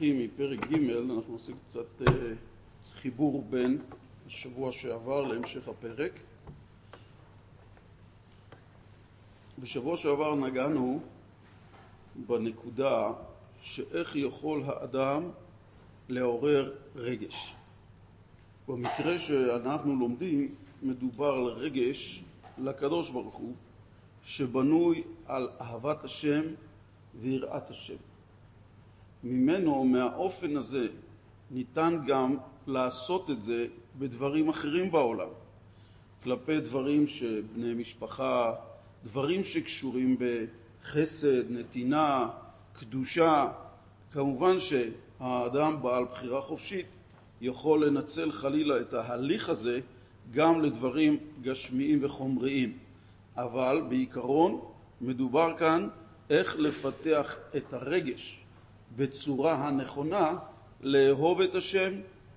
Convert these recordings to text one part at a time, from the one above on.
ממשיכים מפרק ג', אנחנו עושים קצת חיבור בין השבוע שעבר להמשך הפרק. בשבוע שעבר נגענו בנקודה שאיך יכול האדם לעורר רגש. במקרה שאנחנו לומדים מדובר על רגש לקדוש ברוך הוא שבנוי על אהבת השם ויראת השם. ממנו, מהאופן הזה, ניתן גם לעשות את זה בדברים אחרים בעולם, כלפי דברים שבני משפחה, דברים שקשורים בחסד, נתינה, קדושה. כמובן שהאדם בעל בחירה חופשית יכול לנצל חלילה את ההליך הזה גם לדברים גשמיים וחומריים, אבל בעיקרון מדובר כאן איך לפתח את הרגש בצורה הנכונה לאהוב את השם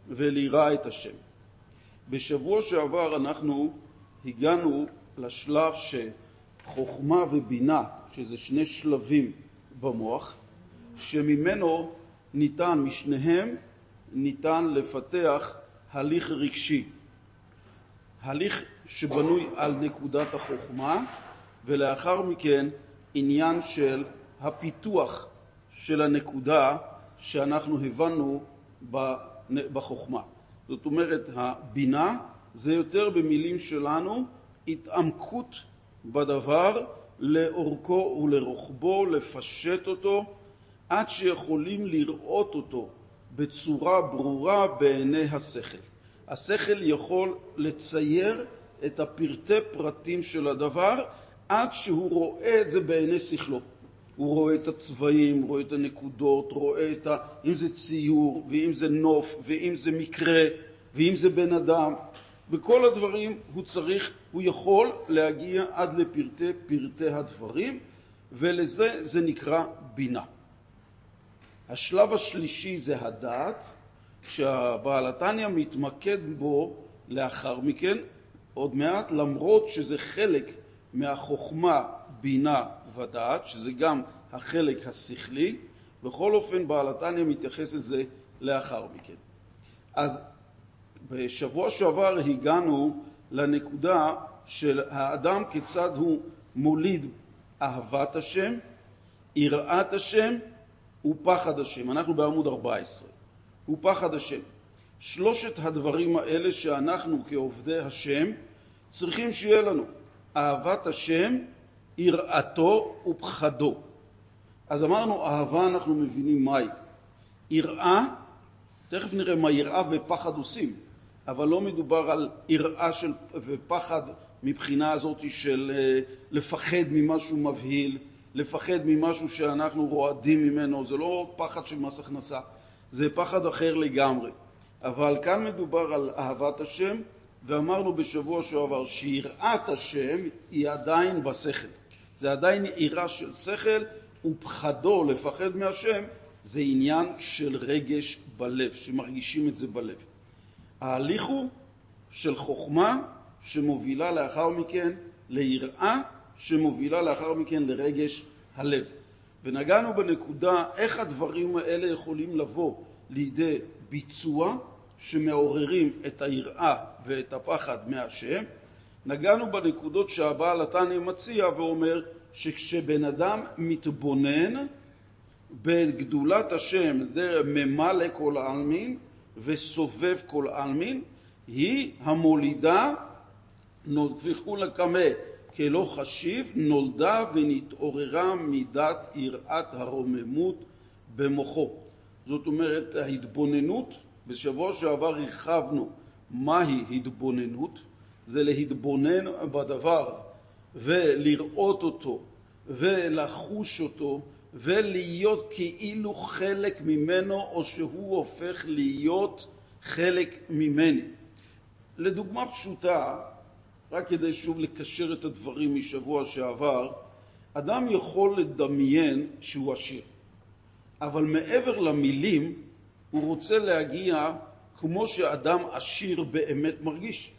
וליראה את השם. בשבוע שעבר אנחנו הגענו לשלב שחוכמה ובינה, שזה שני שלבים במוח, שממנו ניתן, משניהם ניתן לפתח הליך רגשי. הליך שבנוי על נקודת החוכמה, ולאחר מכן עניין של הפיתוח של הנקודה שאנחנו הבנו בחוכמה. זאת אומרת, הבינה זה יותר במילים שלנו התעמקות בדבר, לאורכו ולרוחבו, לפשט אותו, עד שיכולים לראות אותו בצורה ברורה בעיני השכל. השכל יכול לצייר את הפרטי פרטים של הדבר עד שהוא רואה את זה בעיני שכלו. הוא רואה את הצבעים, רואה את הנקודות, רואה את ה... אם זה ציור, ואם זה נוף, ואם זה מקרה, ואם זה בן אדם. בכל הדברים הוא צריך, הוא יכול להגיע עד לפרטי פרטי הדברים, ולזה זה נקרא בינה. השלב השלישי זה הדעת, שהבעל התניא מתמקד בו לאחר מכן, עוד מעט, למרות שזה חלק מהחוכמה, בינה ודעת, שזה גם החלק השכלי, בכל אופן בעל התניא מתייחס לזה לאחר מכן. אז בשבוע שעבר הגענו לנקודה של האדם כיצד הוא מוליד אהבת השם, יראת השם ופחד השם. אנחנו בעמוד 14. ופחד השם. שלושת הדברים האלה שאנחנו כעובדי השם צריכים שיהיה לנו. אהבת השם, יראתו ופחדו. אז אמרנו, אהבה אנחנו מבינים מהי. יראה, תכף נראה מה יראה ופחד עושים, אבל לא מדובר על יראה של, ופחד מבחינה הזאת של לפחד ממשהו מבהיל, לפחד ממשהו שאנחנו רועדים ממנו, זה לא פחד של מס הכנסה, זה פחד אחר לגמרי. אבל כאן מדובר על אהבת השם, ואמרנו בשבוע שעבר שיראת השם היא עדיין בשכל. זה עדיין יראה של שכל, ופחדו, לפחד מהשם, זה עניין של רגש בלב, שמרגישים את זה בלב. ההליך הוא של חוכמה שמובילה לאחר מכן ליראה, שמובילה לאחר מכן לרגש הלב. ונגענו בנקודה איך הדברים האלה יכולים לבוא לידי ביצוע שמעוררים את היראה ואת הפחד מהשם. נגענו בנקודות שהבעל התניא מציע ואומר שכשבן אדם מתבונן בגדולת השם ממלא כל העלמין וסובב כל עלמין, היא המולידה נופחו לקמא כלא חשיב, נולדה ונתעוררה מידת יראת הרוממות במוחו. זאת אומרת, ההתבוננות, בשבוע שעבר הרחבנו מהי התבוננות, זה להתבונן בדבר ולראות אותו ולחוש אותו ולהיות כאילו חלק ממנו או שהוא הופך להיות חלק ממני. לדוגמה פשוטה, רק כדי שוב לקשר את הדברים משבוע שעבר, אדם יכול לדמיין שהוא עשיר, אבל מעבר למילים הוא רוצה להגיע כמו שאדם עשיר באמת מרגיש.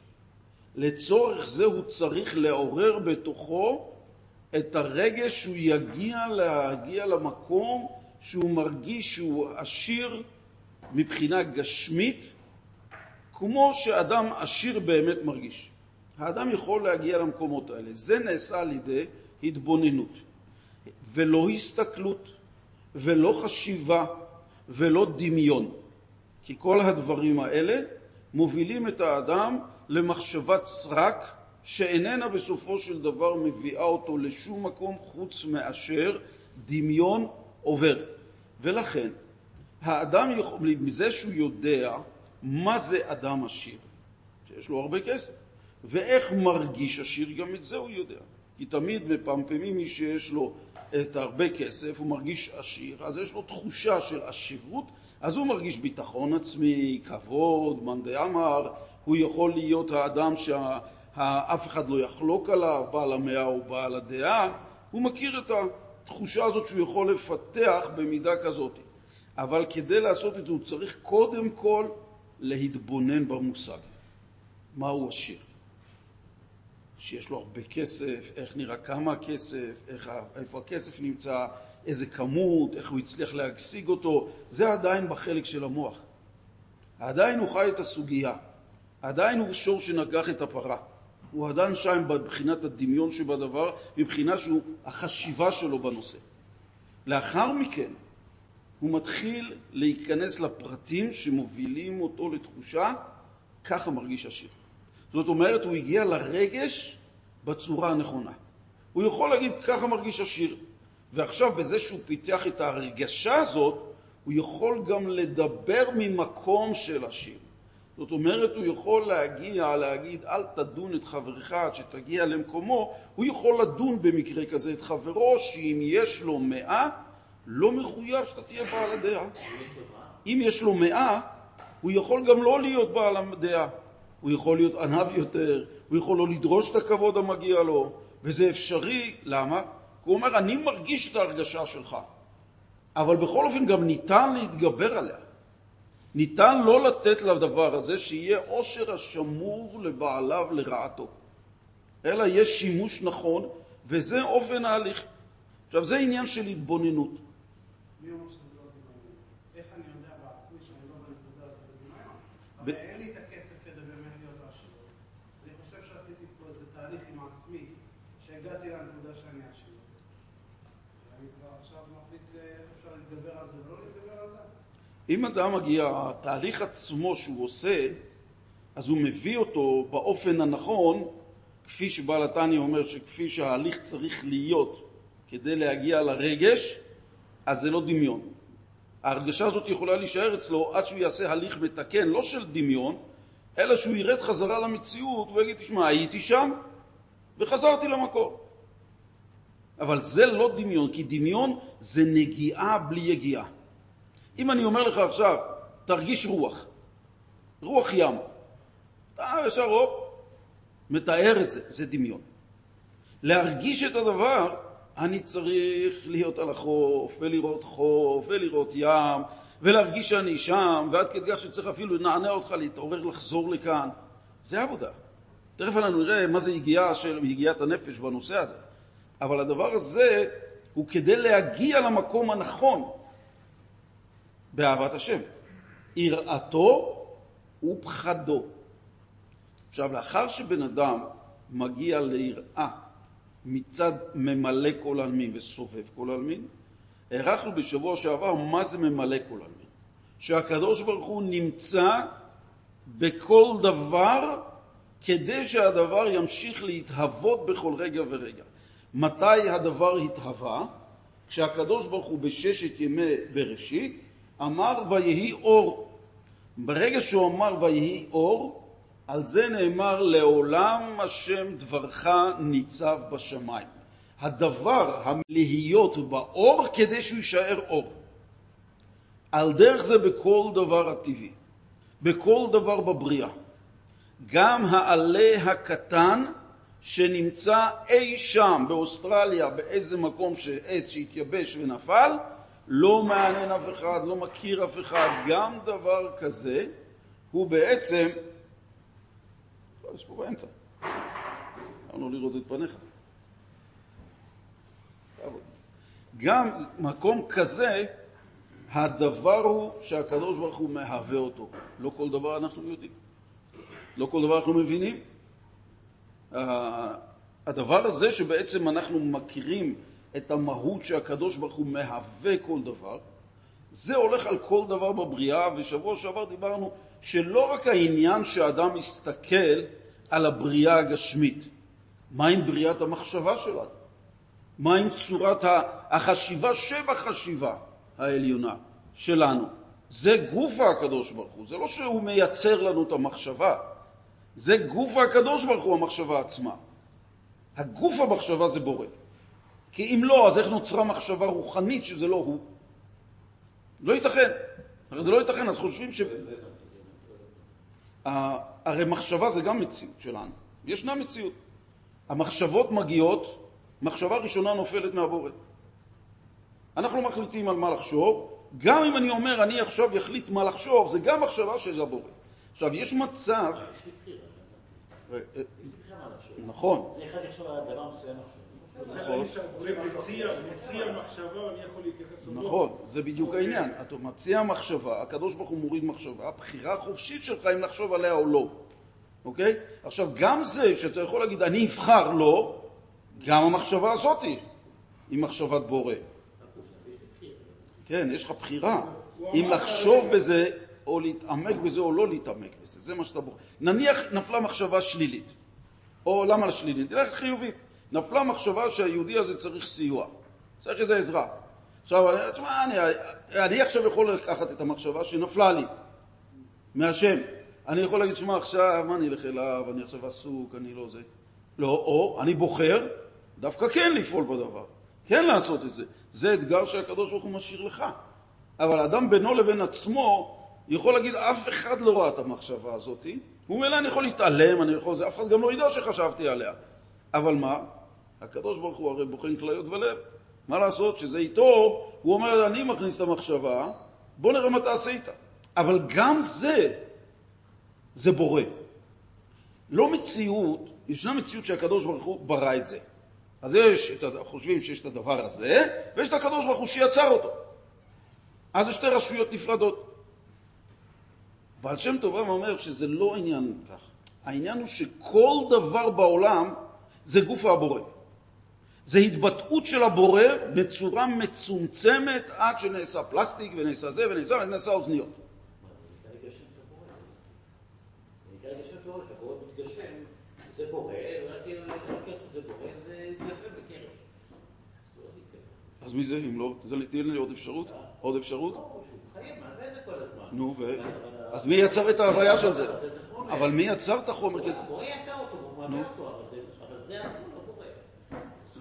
לצורך זה הוא צריך לעורר בתוכו את הרגש שהוא יגיע להגיע למקום שהוא מרגיש שהוא עשיר מבחינה גשמית, כמו שאדם עשיר באמת מרגיש. האדם יכול להגיע למקומות האלה. זה נעשה על ידי התבוננות, ולא הסתכלות, ולא חשיבה, ולא דמיון. כי כל הדברים האלה מובילים את האדם למחשבת סרק, שאיננה בסופו של דבר מביאה אותו לשום מקום חוץ מאשר דמיון עובר. ולכן, האדם, יכול, מזה שהוא יודע מה זה אדם עשיר, שיש לו הרבה כסף, ואיך מרגיש עשיר, גם את זה הוא יודע. כי תמיד מפמפמים מי שיש לו את הרבה כסף, הוא מרגיש עשיר, אז יש לו תחושה של עשירות, אז הוא מרגיש ביטחון עצמי, כבוד, מאן דאמר, הוא יכול להיות האדם שאף אחד לא יחלוק עליו, בעל המאה או בעל הדעה, הוא מכיר את התחושה הזאת שהוא יכול לפתח במידה כזאת. אבל כדי לעשות את זה הוא צריך קודם כל להתבונן במושג. מהו עשיר? שיש לו הרבה כסף, איך נראה כמה כסף, איך, איפה הכסף נמצא, איזה כמות, איך הוא הצליח להשיג אותו, זה עדיין בחלק של המוח. עדיין הוא חי את הסוגיה, עדיין הוא שור שנגח את הפרה. הוא עדיין שם מבחינת הדמיון שבדבר, מבחינה שהוא החשיבה שלו בנושא. לאחר מכן הוא מתחיל להיכנס לפרטים שמובילים אותו לתחושה, ככה מרגיש השיר. זאת אומרת, הוא הגיע לרגש בצורה הנכונה. הוא יכול להגיד, ככה מרגיש השיר. ועכשיו, בזה שהוא פיתח את ההרגשה הזאת, הוא יכול גם לדבר ממקום של השיר. זאת אומרת, הוא יכול להגיע, להגיד, אל תדון את חברך עד שתגיע למקומו, הוא יכול לדון במקרה כזה את חברו, שאם יש לו מאה, לא מחויב שאתה תהיה בעל הדעה. אם יש לו מאה, הוא יכול גם לא להיות בעל הדעה. הוא יכול להיות ענב יותר, הוא יכול לא לדרוש את הכבוד המגיע לו, וזה אפשרי. למה? כי הוא אומר, אני מרגיש את ההרגשה שלך, אבל בכל אופן גם ניתן להתגבר עליה. ניתן לא לתת לדבר הזה שיהיה עושר השמור לבעליו לרעתו, אלא יש שימוש נכון, וזה אופן ההליך. עכשיו, זה עניין של התבוננות. מי אומר שזה לא דמיון? איך אני יודע בעצמי שאני לא בנקודה הזאת בדמיון? הרי אין לי את הכסף כדי באמת להיות עשיר. אני חושב שעשיתי פה איזה תהליך עם עצמי, שהגעתי לנקודה שאני עשיר. ואני כבר עכשיו מחליט איך אפשר להתגבר על זה ולא להתגבר על זה. אם אדם מגיע, התהליך עצמו שהוא עושה, אז הוא מביא אותו באופן הנכון, כפי שבעל התניא אומר שכפי שההליך צריך להיות כדי להגיע לרגש, אז זה לא דמיון. ההרגשה הזאת יכולה להישאר אצלו עד שהוא יעשה הליך מתקן, לא של דמיון, אלא שהוא ירד חזרה למציאות ויגיד, תשמע, הייתי שם וחזרתי למקור. אבל זה לא דמיון, כי דמיון זה נגיעה בלי יגיעה. אם אני אומר לך עכשיו, תרגיש רוח, רוח ים, אתה ישר הופ, מתאר את זה, זה דמיון. להרגיש את הדבר, אני צריך להיות על החוף, ולראות חוף, ולראות ים, ולהרגיש שאני שם, ועד כדי כך שצריך אפילו לנענע אותך, להתעורר, לחזור לכאן. זה עבודה. תכף אנחנו נראה מה זה יגיעה של יגיעת הנפש בנושא הזה. אבל הדבר הזה הוא כדי להגיע למקום הנכון באהבת השם. יראתו ופחדו. עכשיו, לאחר שבן אדם מגיע ליראה מצד ממלא כל עלמין וסובב כל עלמין, הערכנו בשבוע שעבר מה זה ממלא כל עלמין. שהקדוש ברוך הוא נמצא בכל דבר כדי שהדבר ימשיך להתהוות בכל רגע ורגע. מתי הדבר התהווה? כשהקדוש ברוך הוא בששת ימי בראשית אמר ויהי אור. ברגע שהוא אמר ויהי אור, על זה נאמר לעולם השם דברך ניצב בשמיים. הדבר להיות באור כדי שהוא יישאר אור. על דרך זה בכל דבר הטבעי, בכל דבר בבריאה. גם העלה הקטן שנמצא אי שם באוסטרליה, באיזה מקום שעץ שהתייבש ונפל, לא מעניין אף אחד, לא מכיר אף אחד. גם דבר כזה הוא בעצם יש פה באמצע. אמרנו לראות את פניך. גם מקום כזה הדבר הוא שהקדוש ברוך הוא מהווה אותו. לא כל דבר אנחנו יודעים. לא כל דבר אנחנו מבינים. הדבר הזה שבעצם אנחנו מכירים את המהות שהקדוש ברוך הוא מהווה כל דבר, זה הולך על כל דבר בבריאה, ושבוע שעבר דיברנו שלא רק העניין שאדם מסתכל על הבריאה הגשמית, מה עם בריאת המחשבה שלנו? מה עם צורת החשיבה שבחשיבה העליונה שלנו? זה גוף הקדוש ברוך הוא, זה לא שהוא מייצר לנו את המחשבה, זה גוף הקדוש ברוך הוא, המחשבה עצמה. הגוף המחשבה זה בורא. כי אם לא, אז איך נוצרה מחשבה רוחנית שזה לא הוא? לא ייתכן. הרי זה לא ייתכן, אז חושבים ש... הרי מחשבה זה גם מציאות שלנו. ישנה מציאות. המחשבות מגיעות, מחשבה ראשונה נופלת מהבורא. אנחנו מחליטים על מה לחשוב, גם אם אני אומר, אני עכשיו אחליט מה לחשוב, זה גם מחשבה של הבורא. עכשיו, יש מצב... אה, אה, נכון. זה אחד יחשוב על דבר מסוים עכשיו. נכון, זה בדיוק העניין. אתה מציע מחשבה, הקדוש ברוך הוא מוריד מחשבה, הבחירה החופשית שלך אם לחשוב עליה או לא. אוקיי? עכשיו, גם זה שאתה יכול להגיד, אני אבחר לא, גם המחשבה הזאת היא מחשבת בורא. כן, יש לך בחירה. אם לחשוב בזה, או להתעמק בזה או לא להתעמק בזה, זה מה שאתה בוחר. נניח נפלה מחשבה שלילית, או למה שלילית? תלך חיובית. נפלה מחשבה שהיהודי הזה צריך סיוע, צריך איזו עזרה. עכשיו, תשמע, אני, אני עכשיו יכול לקחת את המחשבה שנפלה לי מהשם. אני יכול להגיד, שמע, עכשיו, מה אני אלך אליו, אני עכשיו עסוק, אני לא זה. לא, או אני בוחר דווקא כן לפעול בדבר, כן לעשות את זה. זה אתגר שהקדוש ברוך הוא משאיר לך. אבל אדם בינו לבין עצמו יכול להגיד, אף אחד לא ראה את המחשבה הזאת, הוא אומר, אני יכול להתעלם, אני יכול זה, אף אחד גם לא ידע שחשבתי עליה. אבל מה? הקדוש ברוך הוא הרי בוחן כליות ולב. מה לעשות שזה איתו, הוא אומר, אני מכניס את המחשבה, בוא נראה מה תעשה איתה. אבל גם זה, זה בורא. לא מציאות, ישנה מציאות שהקדוש ברוך הוא ברא את זה. אז יש, את, חושבים שיש את הדבר הזה, ויש את הקדוש ברוך הוא שיצר אותו. אז זה שתי רשויות נפרדות. בעל שם טוב אומר שזה לא עניין כך. העניין הוא שכל דבר בעולם זה גוף הבורא. זה התבטאות של הבורא בצורה מצומצמת עד שנעשה פלסטיק ונעשה זה ונעשה, ונעשה אוזניות. אז מי זה, אם לא? תהיה לי עוד אפשרות? עוד אפשרות? נו, ו... אז מי יצר את ההוויה של זה? אבל מי יצר את החומר? הבורא יצר אותו, הוא מעביר אותו, אבל זה עצמו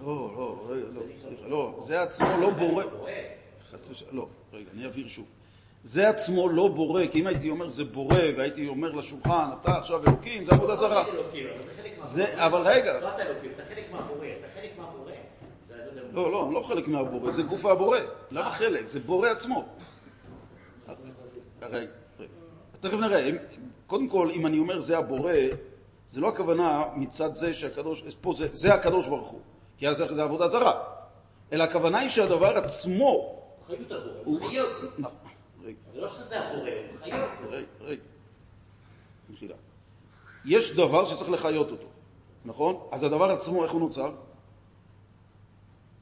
לא. לא, לא, לא, סליחה, לא, זה עצמו לא בורא. חס ושלום, לא, רגע, אני אבהיר שוב. זה עצמו לא בורא, כי אם הייתי אומר זה בורא, והייתי אומר לשולחן, אתה עכשיו אלוקים, זה עבודה זרה. זה, אבל רגע. לא אתה אלוקים, אתה חלק מהבורא, אתה חלק מהבורא. לא, לא, אני לא חלק מהבורא, זה גוף הבורא. למה חלק? זה בורא עצמו. רגע, רגע. תכף נראה. קודם כל, אם אני אומר זה הבורא, זה לא הכוונה מצד זה שהקדוש, פה זה, זה הקדוש ברוך הוא, כי אז זה עבודה זרה, אלא הכוונה היא שהדבר עצמו... חיות הבורא, הוא חיות. נכון, רגע. זה לא שזה הבורא, הוא חיות. רגע, רגע. מחילה. יש דבר שצריך לחיות אותו, נכון? אז הדבר עצמו, איך הוא נוצר?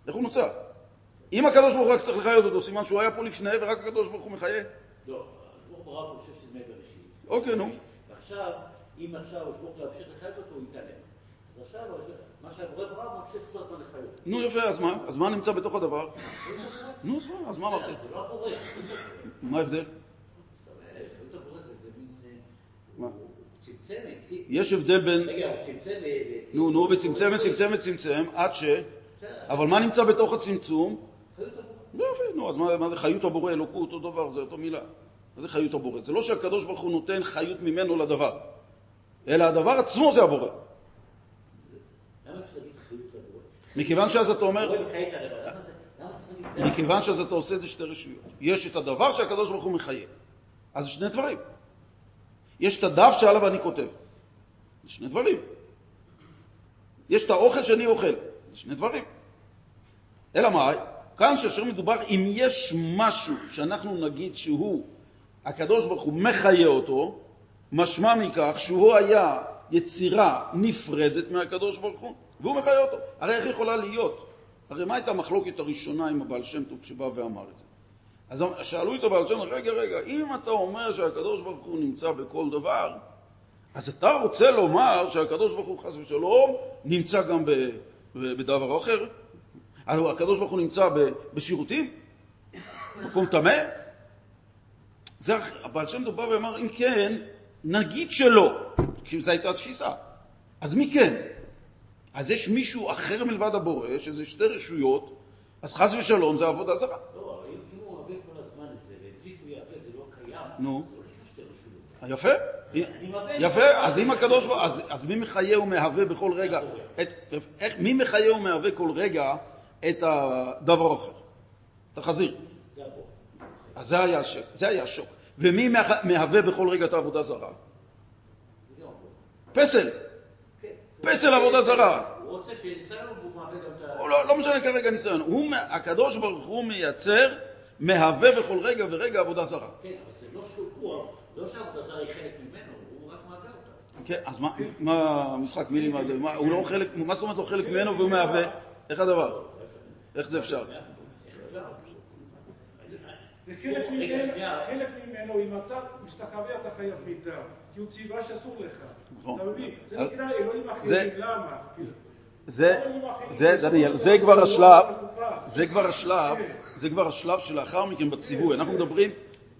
איך הוא נוצר? אם הקדוש ברוך הוא רק צריך לחיות אותו, סימן שהוא היה פה לפני ורק הקדוש ברוך הוא מחיה? לא, הקדוש ברוך הוא ברא פה ששת ימי בראשית. אוקיי, נו. ועכשיו, אם עכשיו הוא ימשיך לחיות אותו, הוא יתעלם. אז עכשיו, מה שהבורא ברא, ממשיך כל הזמן לחיות. נו, יפה, אז מה? אז מה נמצא בתוך הדבר? נו, אז מה אמרתי? זה לא הבורא. מה ההבדל? מה? יש הבדל בין... רגע, הוא צמצם... נו, נו, וצמצם וצמצם וצמצם, עד ש... אבל מה נמצא בתוך הצמצום? לא יפה, נו, אז מה זה חיות הבורא, אלוקות, אותו דבר, זה אותו מילה. מה זה חיות הבורא? זה לא שהקדוש ברוך הוא נותן חיות ממנו לדבר, אלא הדבר עצמו זה הבורא. מכיוון שאז אתה אומר... מכיוון שאז אתה עושה את זה שתי רשויות. יש את הדבר שהקדוש ברוך הוא מחייב. אז זה שני דברים. יש את הדף שעליו אני כותב. זה שני דברים. יש את האוכל שאני אוכל. זה שני דברים. אלא מה? כאן כאשר מדובר, אם יש משהו שאנחנו נגיד שהוא, הקדוש ברוך הוא מחיה אותו, משמע מכך שהוא היה יצירה נפרדת מהקדוש ברוך הוא, והוא מחיה אותו. הרי איך יכולה להיות? הרי מה הייתה המחלוקת הראשונה עם הבעל שם טוב כשבא ואמר את זה? אז שאלו את הבעל שם רגע, רגע, אם אתה אומר שהקדוש ברוך הוא נמצא בכל דבר, אז אתה רוצה לומר שהקדוש ברוך הוא חס ושלום נמצא גם בדבר אחר? הלוא הקדוש ברוך הוא נמצא בשירותים? מקום טמא? זה הבעל שם טוב בא ואמר, אם כן, נגיד שלא, כי זו הייתה התפיסה. אז מי כן? אז יש מישהו אחר מלבד הבורא, שזה שתי רשויות, אז חס ושלום זה עבודה זרה. לא, אבל אם הוא עובד כל הזמן את זה, ובלי שהוא יעבד זה לא קיים, נו. זה לא נקרא שתי רשויות. יפה, מבין יפה, שאתה- אז אם הקדוש ברוך אז, אז מי מחיה ומהווה בכל רגע, מי מחיה ומהווה כל רגע את הדבר האחר? את החזיר. אז זה היה, השוק. ומי מה- מהווה בכל רגע את העבודה זרה? פסל. פסל עבודה זרה. הוא רוצה שיהיה ניסיון והוא מהווה גם את ה... הוא לא, לא משנה כרגע ניסיון. הוא, הקדוש ברוך הוא מייצר, מהווה בכל רגע ורגע עבודה זרה. כן, אבל זה לא שהוא, הוא- לא שהעבודה זרה היא חלק ממנו, הוא רק מהווה אותה. כן, אז מה, מה המשחק מילים הזה? מה, הוא לא חלק, מה זאת אומרת לא חלק ממנו והוא מהווה? איך הדבר? איך זה אפשר? זה חלק ממנו, אם אתה משתחווה אתה חייב מיתה, כי הוא ציווה שאסור לך. נכון. אתה מבין? זה נקרא אלוהים אחרים, למה? זה, זה, דניאל, זה כבר השלב. זה כבר השלב, כן. זה כבר השלב שלאחר מכן בציווי. אנחנו מדברים,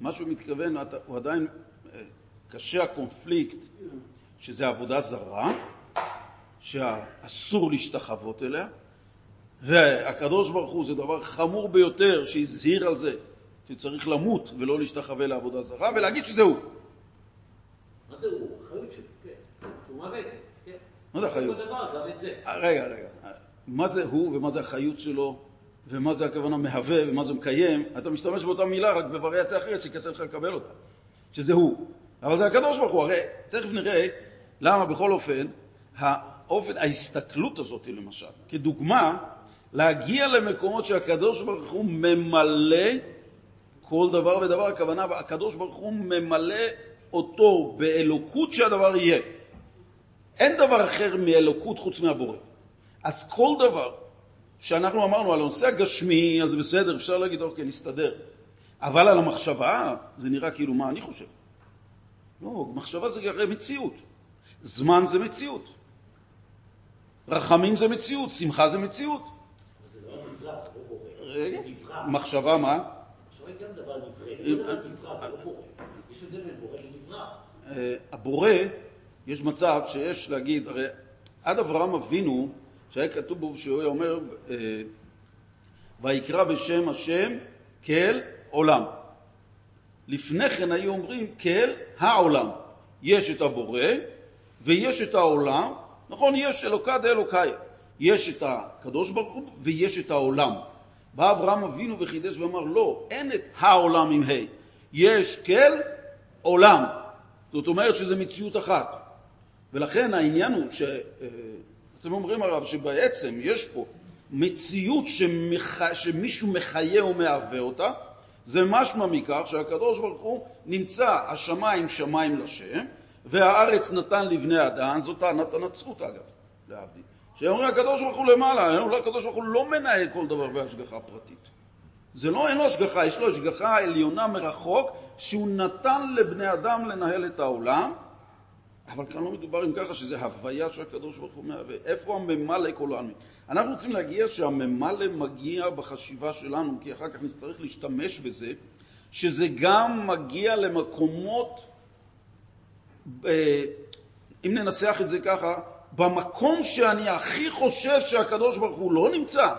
מה שהוא מתכוון, הוא עדיין, אה, קשה הקונפליקט, שזה עבודה זרה, שאסור להשתחוות אליה, והקדוש ברוך הוא זה דבר חמור ביותר שהזהיר על זה, שצריך למות ולא להשתחווה לעבודה זרה, ולהגיד שזה הוא. מה זה הוא? אחריות שלו, כן. שהוא זה, כן. מה זה אחריות? כל דבר, גם את זה. אה, רגע, רגע. מה זה הוא ומה זה החיות שלו, ומה זה הכוונה מהווה ומה זה מקיים? אתה משתמש באותה מילה רק בווריאציה אחרת שקשה לך לקבל אותה, שזה הוא. אבל זה הקדוש ברוך הוא. הרי תכף נראה למה בכל אופן, האופן, ההסתכלות הזאת למשל, כדוגמה, להגיע למקומות שהקדוש ברוך הוא ממלא כל דבר ודבר, הכוונה, הקדוש ברוך הוא ממלא אותו באלוקות שהדבר יהיה. אין דבר אחר מאלוקות חוץ מהבורא. אז כל דבר שאנחנו אמרנו על הנושא הגשמי, אז בסדר, אפשר להגיד, אוקיי, נסתדר. אבל על המחשבה, זה נראה כאילו מה אני חושב. לא, מחשבה זה הרי מציאות. זמן זה מציאות. רחמים זה מציאות, שמחה זה מציאות. זה לא נברא, זה לא בורא. מחשבה מה? היא גם דבר נברא, זה לא בורא. יש הבדל בין בורא לנברא. אה, הבורא, יש מצב שיש להגיד, הרי עד אברהם אבינו, שהיה כתוב בו שהוא אומר, אה, ויקרא בשם השם כאל עולם. לפני כן היו אומרים כאל העולם. יש את הבורא ויש את העולם, נכון, יש אלוקא דאלוקאי. יש את הקדוש ברוך הוא ויש את העולם. בא אברהם אבינו וחידש ואמר, לא, אין את העולם עם ה', יש כאל עולם. זאת אומרת שזה מציאות אחת. ולכן העניין הוא שאתם אומרים הרב שבעצם יש פה מציאות שמח... שמישהו מחיה ומהווה אותה, זה משמע מכך שהקדוש ברוך הוא נמצא השמיים שמיים לשם, והארץ נתן לבני אדם, זאת טענת הנצרות אגב, להבדיל. שאומרים הקדוש ברוך הוא למעלה, אומרים הקדוש ברוך הוא לא מנהל כל דבר בהשגחה פרטית. זה לא, אין לו השגחה, יש לו השגחה עליונה מרחוק, שהוא נתן לבני אדם לנהל את העולם, אבל כאן לא מדובר עם ככה שזה הוויה שהקדוש ברוך הוא מהווה. איפה הממלא כל העלמין? אנחנו רוצים להגיע שהממלא מגיע בחשיבה שלנו, כי אחר כך נצטרך להשתמש בזה, שזה גם מגיע למקומות, אה, אם ננסח את זה ככה, במקום שאני הכי חושב שהקדוש ברוך הוא לא נמצא,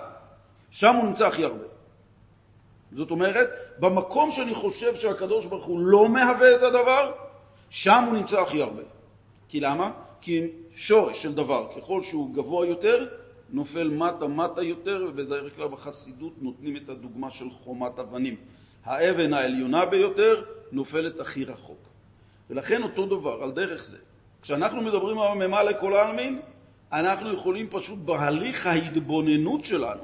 שם הוא נמצא הכי הרבה. זאת אומרת, במקום שאני חושב שהקדוש ברוך הוא לא מהווה את הדבר, שם הוא נמצא הכי הרבה. כי למה? כי שורש של דבר, ככל שהוא גבוה יותר, נופל מטה מטה יותר, ובדרך כלל בחסידות נותנים את הדוגמה של חומת אבנים. האבן העליונה ביותר נופלת הכי רחוק. ולכן אותו דבר, על דרך זה. כשאנחנו מדברים על הממה לכל העלמין, אנחנו יכולים פשוט בהליך ההתבוננות שלנו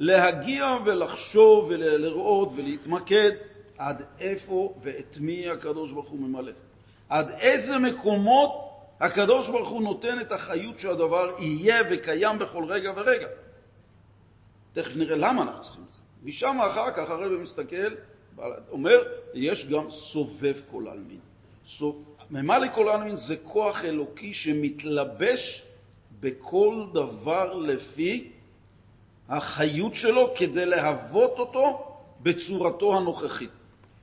להגיע ולחשוב ולראות ולהתמקד עד איפה ואת מי הקדוש ברוך הוא ממלא. עד איזה מקומות הקדוש ברוך הוא נותן את החיות שהדבר יהיה וקיים בכל רגע ורגע. תכף נראה למה אנחנו צריכים את זה. משם אחר כך הרב מסתכל, אומר, יש גם סובב כל עלמין. ממלא כל עלמין זה כוח אלוקי שמתלבש בכל דבר לפי החיות שלו כדי להוות אותו בצורתו הנוכחית.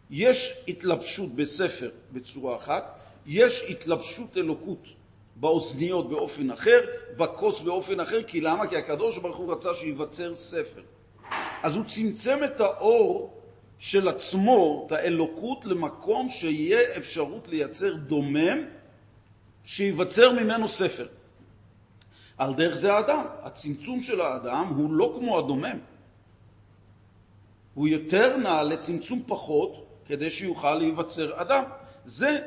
יש התלבשות בספר בצורה אחת, יש התלבשות אלוקות באוזניות באופן אחר, בכוס באופן אחר, כי למה? כי הקדוש ברוך הוא רצה שייווצר ספר. אז הוא צמצם את האור של עצמו, את האלוקות, למקום שיהיה אפשרות לייצר דומם, שייווצר ממנו ספר. על דרך זה האדם. הצמצום של האדם הוא לא כמו הדומם. הוא יותר נע לצמצום פחות כדי שיוכל להיווצר אדם. זה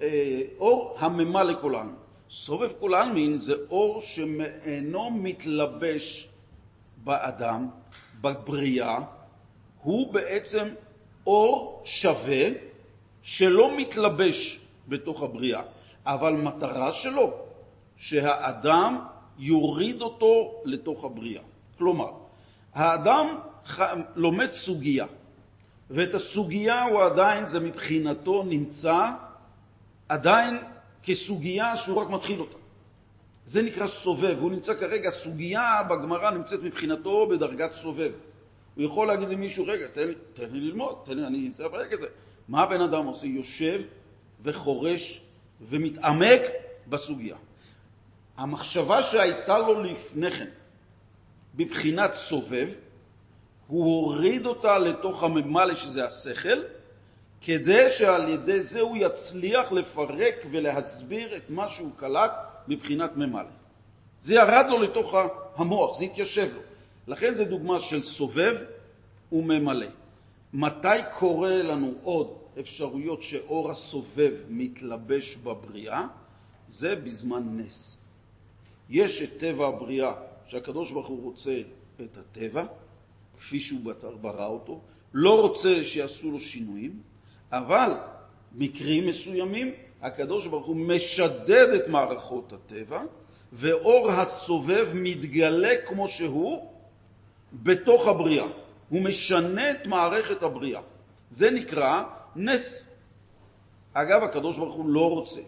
אה, אור הממה העלמין. סובב כל העלמין זה אור שאינו מתלבש באדם, בבריאה, הוא בעצם אור שווה שלא מתלבש בתוך הבריאה, אבל מטרה שלו שהאדם יוריד אותו לתוך הבריאה. כלומר, האדם לומד סוגיה, ואת הסוגיה הוא עדיין, זה מבחינתו נמצא עדיין כסוגיה שהוא רק מתחיל אותה. זה נקרא סובב, הוא נמצא כרגע, סוגיה בגמרא נמצאת מבחינתו בדרגת סובב. הוא יכול להגיד למישהו, רגע, תן, תן לי ללמוד, תן לי, אני אצא ברגע זה. מה הבן אדם עושה? יושב וחורש ומתעמק בסוגיה. המחשבה שהייתה לו לפני כן, בבחינת סובב, הוא הוריד אותה לתוך הממלא שזה השכל, כדי שעל ידי זה הוא יצליח לפרק ולהסביר את מה שהוא קלט מבחינת ממלא. זה ירד לו לתוך המוח, זה התיישב לו. לכן זו דוגמה של סובב וממלא. מתי קורה לנו עוד אפשרויות שאור הסובב מתלבש בבריאה? זה בזמן נס. יש את טבע הבריאה, שהקדוש ברוך הוא רוצה את הטבע, כפי שהוא ברא אותו, לא רוצה שיעשו לו שינויים, אבל מקרים מסוימים הקדוש ברוך הוא משדד את מערכות הטבע, ואור הסובב מתגלה כמו שהוא בתוך הבריאה. הוא משנה את מערכת הבריאה. זה נקרא נס. אגב, הקדוש ברוך הוא לא רוצה.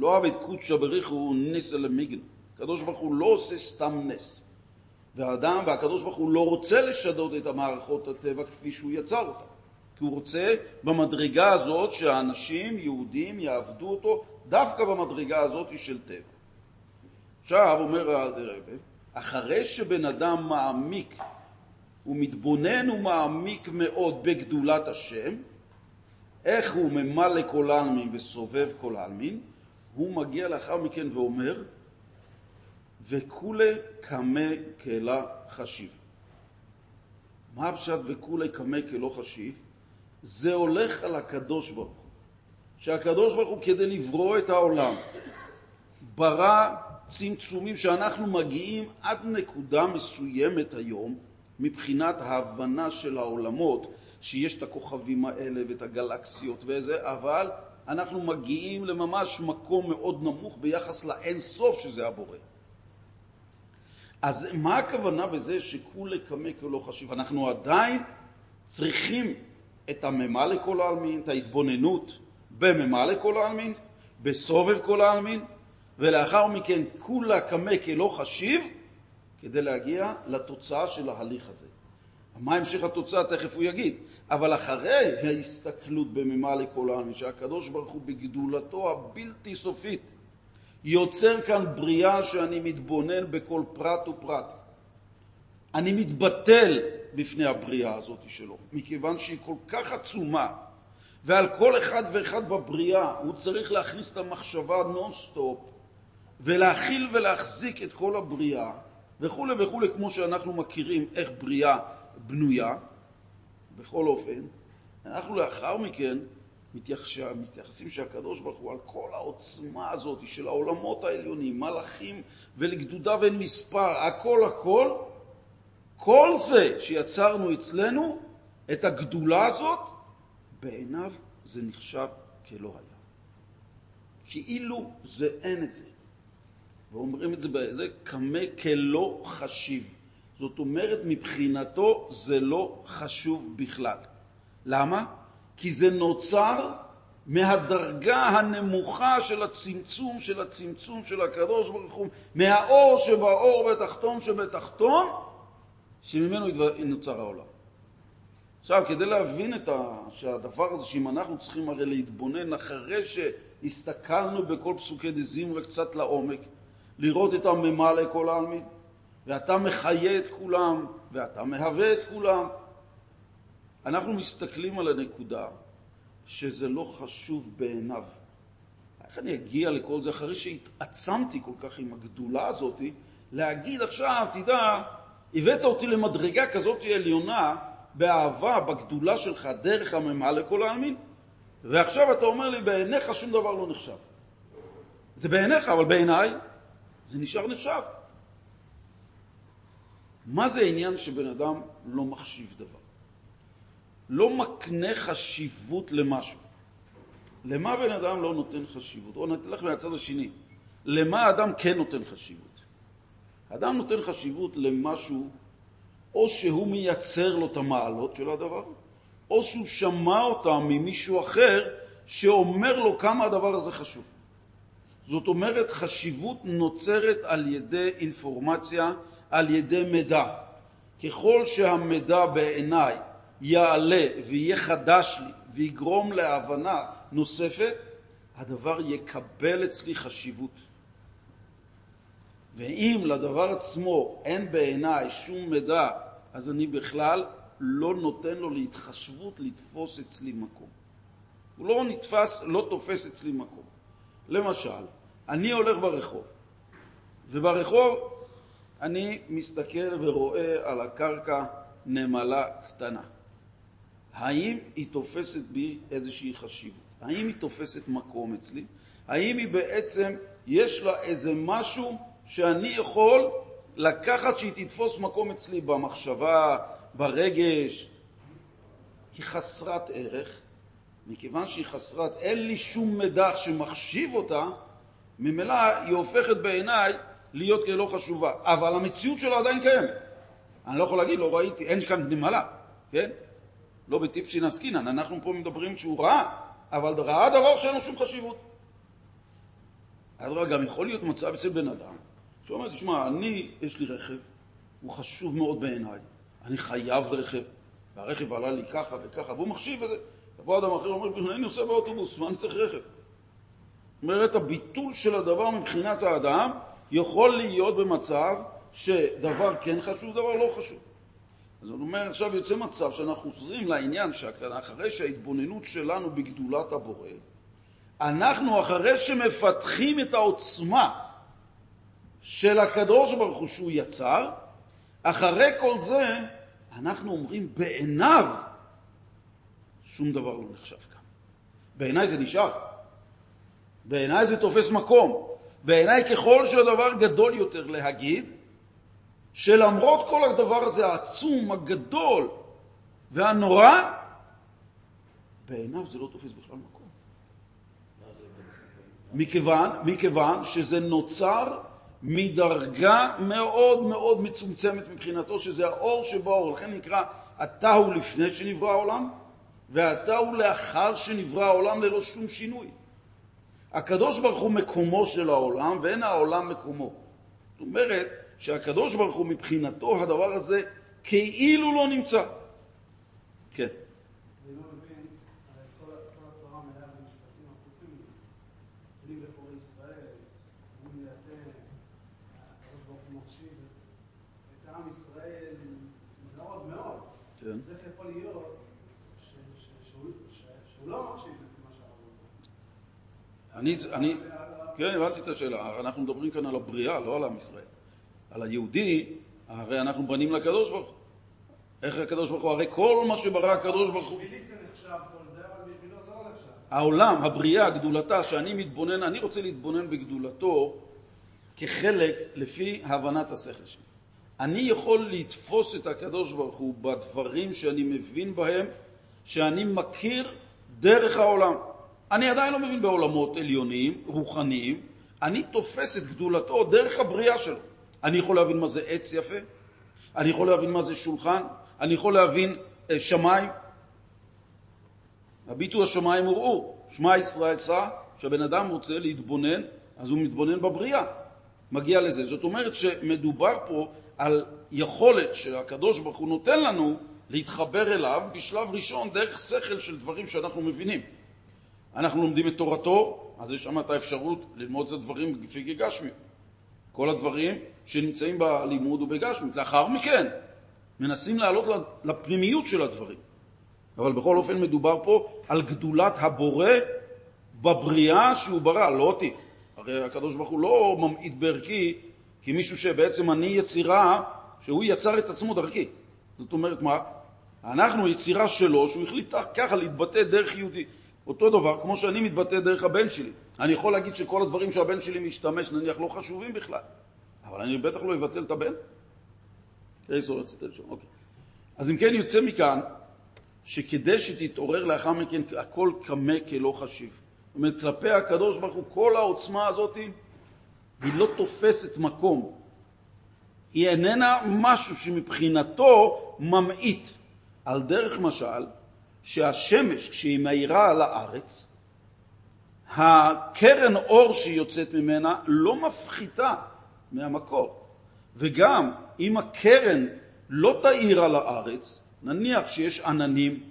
לא עבד קודשא בריחו נס אלא מיגן. הקדוש ברוך הוא לא עושה סתם נס. והאדם והקדוש ברוך הוא לא רוצה לשדוד את המערכות הטבע כפי שהוא יצר אותן. כי הוא רוצה במדרגה הזאת שהאנשים, יהודים, יעבדו אותו דווקא במדרגה הזאת של טבע. עכשיו אומר האלתרעבה, אחרי שבן אדם מעמיק, הוא מתבונן ומעמיק מאוד בגדולת השם, איך הוא ממלא כל העלמין וסובב כל העלמין, הוא מגיע לאחר מכן ואומר, וכולי קמה כלה חשיב. מה הפשט וכולי קמה כלא חשיב? זה הולך על הקדוש ברוך הוא. שהקדוש ברוך הוא כדי לברוא את העולם ברא צמצומים שאנחנו מגיעים עד נקודה מסוימת היום מבחינת ההבנה של העולמות, שיש את הכוכבים האלה ואת הגלקסיות וזה, אבל אנחנו מגיעים לממש מקום מאוד נמוך ביחס לאין סוף שזה הבורא. אז מה הכוונה בזה שכולי קמא כלא חשיב? אנחנו עדיין צריכים את הממה לכל העלמין, את ההתבוננות בממה לכל העלמין, בסובב כל העלמין, ולאחר מכן כולה קמא כלא חשיב, כדי להגיע לתוצאה של ההליך הזה. מה המשך התוצאה? תכף הוא יגיד. אבל אחרי ההסתכלות בממה לכל העלמין, שהקדוש ברוך הוא בגדולתו הבלתי סופית יוצר כאן בריאה שאני מתבונן בכל פרט ופרט. אני מתבטל בפני הבריאה הזאת שלו, מכיוון שהיא כל כך עצומה, ועל כל אחד ואחד בבריאה הוא צריך להכניס את המחשבה נונסטופ, ולהכיל ולהחזיק את כל הבריאה, וכולי וכולי, כמו שאנחנו מכירים איך בריאה בנויה, בכל אופן, אנחנו לאחר מכן מתייחסים שהקדוש ברוך הוא על כל העוצמה הזאת של העולמות העליונים, מלאכים ולגדודיו אין מספר, הכל הכל, כל זה שיצרנו אצלנו, את הגדולה הזאת, בעיניו זה נחשב כלא היה. כאילו זה אין את זה. ואומרים את זה בזה, קמה כלא חשיב. זאת אומרת, מבחינתו זה לא חשוב בכלל. למה? כי זה נוצר מהדרגה הנמוכה של הצמצום של הצמצום של הקדוש ברוך הוא, מהאור שבאור בתחתון שבתחתון, שממנו נוצר העולם. עכשיו, כדי להבין את ה... שהדבר הזה, שאם אנחנו צריכים הרי להתבונן אחרי שהסתכלנו בכל פסוקי דזמרה קצת לעומק, לראות את הממלא כל העלמין, ואתה מחיה את כולם, ואתה מהווה את כולם, אנחנו מסתכלים על הנקודה שזה לא חשוב בעיניו. איך אני אגיע לכל זה אחרי שהתעצמתי כל כך עם הגדולה הזאת, להגיד עכשיו, תדע, הבאת אותי למדרגה כזאת עליונה באהבה, בגדולה שלך, דרך הממה לכל העלמין, ועכשיו אתה אומר לי, בעיניך שום דבר לא נחשב. זה בעיניך, אבל בעיניי זה נשאר נחשב. מה זה העניין שבן אדם לא מחשיב דבר? לא מקנה חשיבות למשהו. למה בן אדם לא נותן חשיבות? או נלך מהצד השני. למה אדם כן נותן חשיבות? אדם נותן חשיבות למשהו, או שהוא מייצר לו את המעלות של הדבר, או שהוא שמע אותה ממישהו אחר שאומר לו כמה הדבר הזה חשוב. זאת אומרת, חשיבות נוצרת על ידי אינפורמציה, על ידי מידע. ככל שהמידע בעיניי יעלה ויהיה חדש לי ויגרום להבנה נוספת, הדבר יקבל אצלי חשיבות. ואם לדבר עצמו אין בעיניי שום מידע, אז אני בכלל לא נותן לו להתחשבות לתפוס אצלי מקום. הוא לא נתפס, לא תופס אצלי מקום. למשל, אני הולך ברחוב, וברחוב אני מסתכל ורואה על הקרקע נמלה קטנה. האם היא תופסת בי איזושהי חשיבות? האם היא תופסת מקום אצלי? האם היא בעצם, יש לה איזה משהו שאני יכול לקחת שהיא תתפוס מקום אצלי במחשבה, ברגש? היא חסרת ערך. מכיוון שהיא חסרת, אין לי שום מידע שמחשיב אותה, ממילא היא הופכת בעיניי להיות כלא חשובה. אבל המציאות שלה עדיין קיימת. אני לא יכול להגיד, לא ראיתי, אין כאן נמלה, כן? לא בטיפשין עסקינן, אנחנו פה מדברים שהוא ראה, אבל ראה דבר שאין לו שום חשיבות. אדרבה, גם יכול להיות מצב אצל בן אדם שאומר, תשמע, אני, יש לי רכב, הוא חשוב מאוד בעיניי, אני חייב רכב, והרכב עלה לי ככה וככה, והוא מחשיב את זה. יבוא אדם אחר ואומר, אני נוסע באוטובוס, מה אני צריך רכב? זאת אומרת, הביטול של הדבר מבחינת האדם יכול להיות במצב שדבר כן חשוב, דבר לא חשוב. אז הוא אומר, עכשיו יוצא מצב שאנחנו חוזרים לעניין שאחרי שההתבוננות שלנו בגדולת הבורא, אנחנו אחרי שמפתחים את העוצמה של הקדוש ברוך הוא שהוא יצר, אחרי כל זה אנחנו אומרים בעיניו שום דבר לא נחשב כאן. בעיניי זה נשאר. בעיניי זה תופס מקום. בעיניי ככל שהדבר גדול יותר להגיד, שלמרות כל הדבר הזה העצום, הגדול והנורא, בעיניו זה לא תופס בכלל מקום. מכיוון, מכיוון שזה נוצר מדרגה מאוד מאוד מצומצמת מבחינתו, שזה האור שבאור. לכן נקרא, אתה הוא לפני שנברא העולם, ואתה הוא לאחר שנברא העולם ללא שום שינוי. הקדוש ברוך הוא מקומו של העולם, ואין העולם מקומו. זאת אומרת, שהקדוש ברוך הוא מבחינתו הדבר הזה כאילו לא נמצא. כן. לא. כן. אז איך יכול להיות שהוא לא מחשיב שאמרנו? אני, כן, הבנתי את השאלה. אנחנו מדברים כאן על הבריאה, לא על עם ישראל. על היהודי, הרי אנחנו בנים לקדוש ברוך הוא. איך הקדוש ברוך הוא? הרי כל מה שברא הקדוש ברוך הוא... בשבילי זה נחשב כל זה, אבל בשבילו זה לא נחשב. העולם, הבריאה, גדולתה, שאני מתבונן, אני רוצה להתבונן בגדולתו כחלק לפי הבנת השכל שלי. אני יכול לתפוס את הקדוש ברוך הוא בדברים שאני מבין בהם, שאני מכיר דרך העולם. אני עדיין לא מבין בעולמות עליוניים, רוחניים, אני תופס את גדולתו דרך הבריאה שלו. אני יכול להבין מה זה עץ יפה, אני יכול להבין מה זה שולחן, אני יכול להבין אה, שמיים. הביטו השמיים וראו, שמע ישראל סע, כשהבן אדם רוצה להתבונן, אז הוא מתבונן בבריאה, מגיע לזה. זאת אומרת שמדובר פה על יכולת שהקדוש ברוך הוא נותן לנו להתחבר אליו בשלב ראשון דרך שכל של דברים שאנחנו מבינים. אנחנו לומדים את תורתו, אז יש שם את האפשרות ללמוד את הדברים לפי גשמיות. כל הדברים שנמצאים בלימוד ובגשמיות. לאחר מכן, מנסים לעלות לפנימיות של הדברים. אבל בכל אופן מדובר פה על גדולת הבורא בבריאה שהוא ברא, לא אותי. הרי הקדוש ברוך הוא לא ממעיט בערכי כמישהו שבעצם אני יצירה, שהוא יצר את עצמו דרכי. זאת אומרת מה? אנחנו יצירה שלו, שהוא החליט ככה להתבטא דרך יהודי. אותו דבר כמו שאני מתבטא דרך הבן שלי. אני יכול להגיד שכל הדברים שהבן שלי משתמש, נניח, לא חשובים בכלל, אבל אני בטח לא אבטל את הבן. אוקיי. אז אם כן יוצא מכאן שכדי שתתעורר לאחר מכן הכל קמה כלא חשיב. זאת אומרת, כלפי הקדוש ברוך הוא, כל העוצמה הזאת היא לא תופסת מקום. היא איננה משהו שמבחינתו ממעיט. על דרך משל, שהשמש, כשהיא מאירה על הארץ, הקרן אור שהיא יוצאת ממנה לא מפחיתה מהמקור. וגם אם הקרן לא תאיר על הארץ, נניח שיש עננים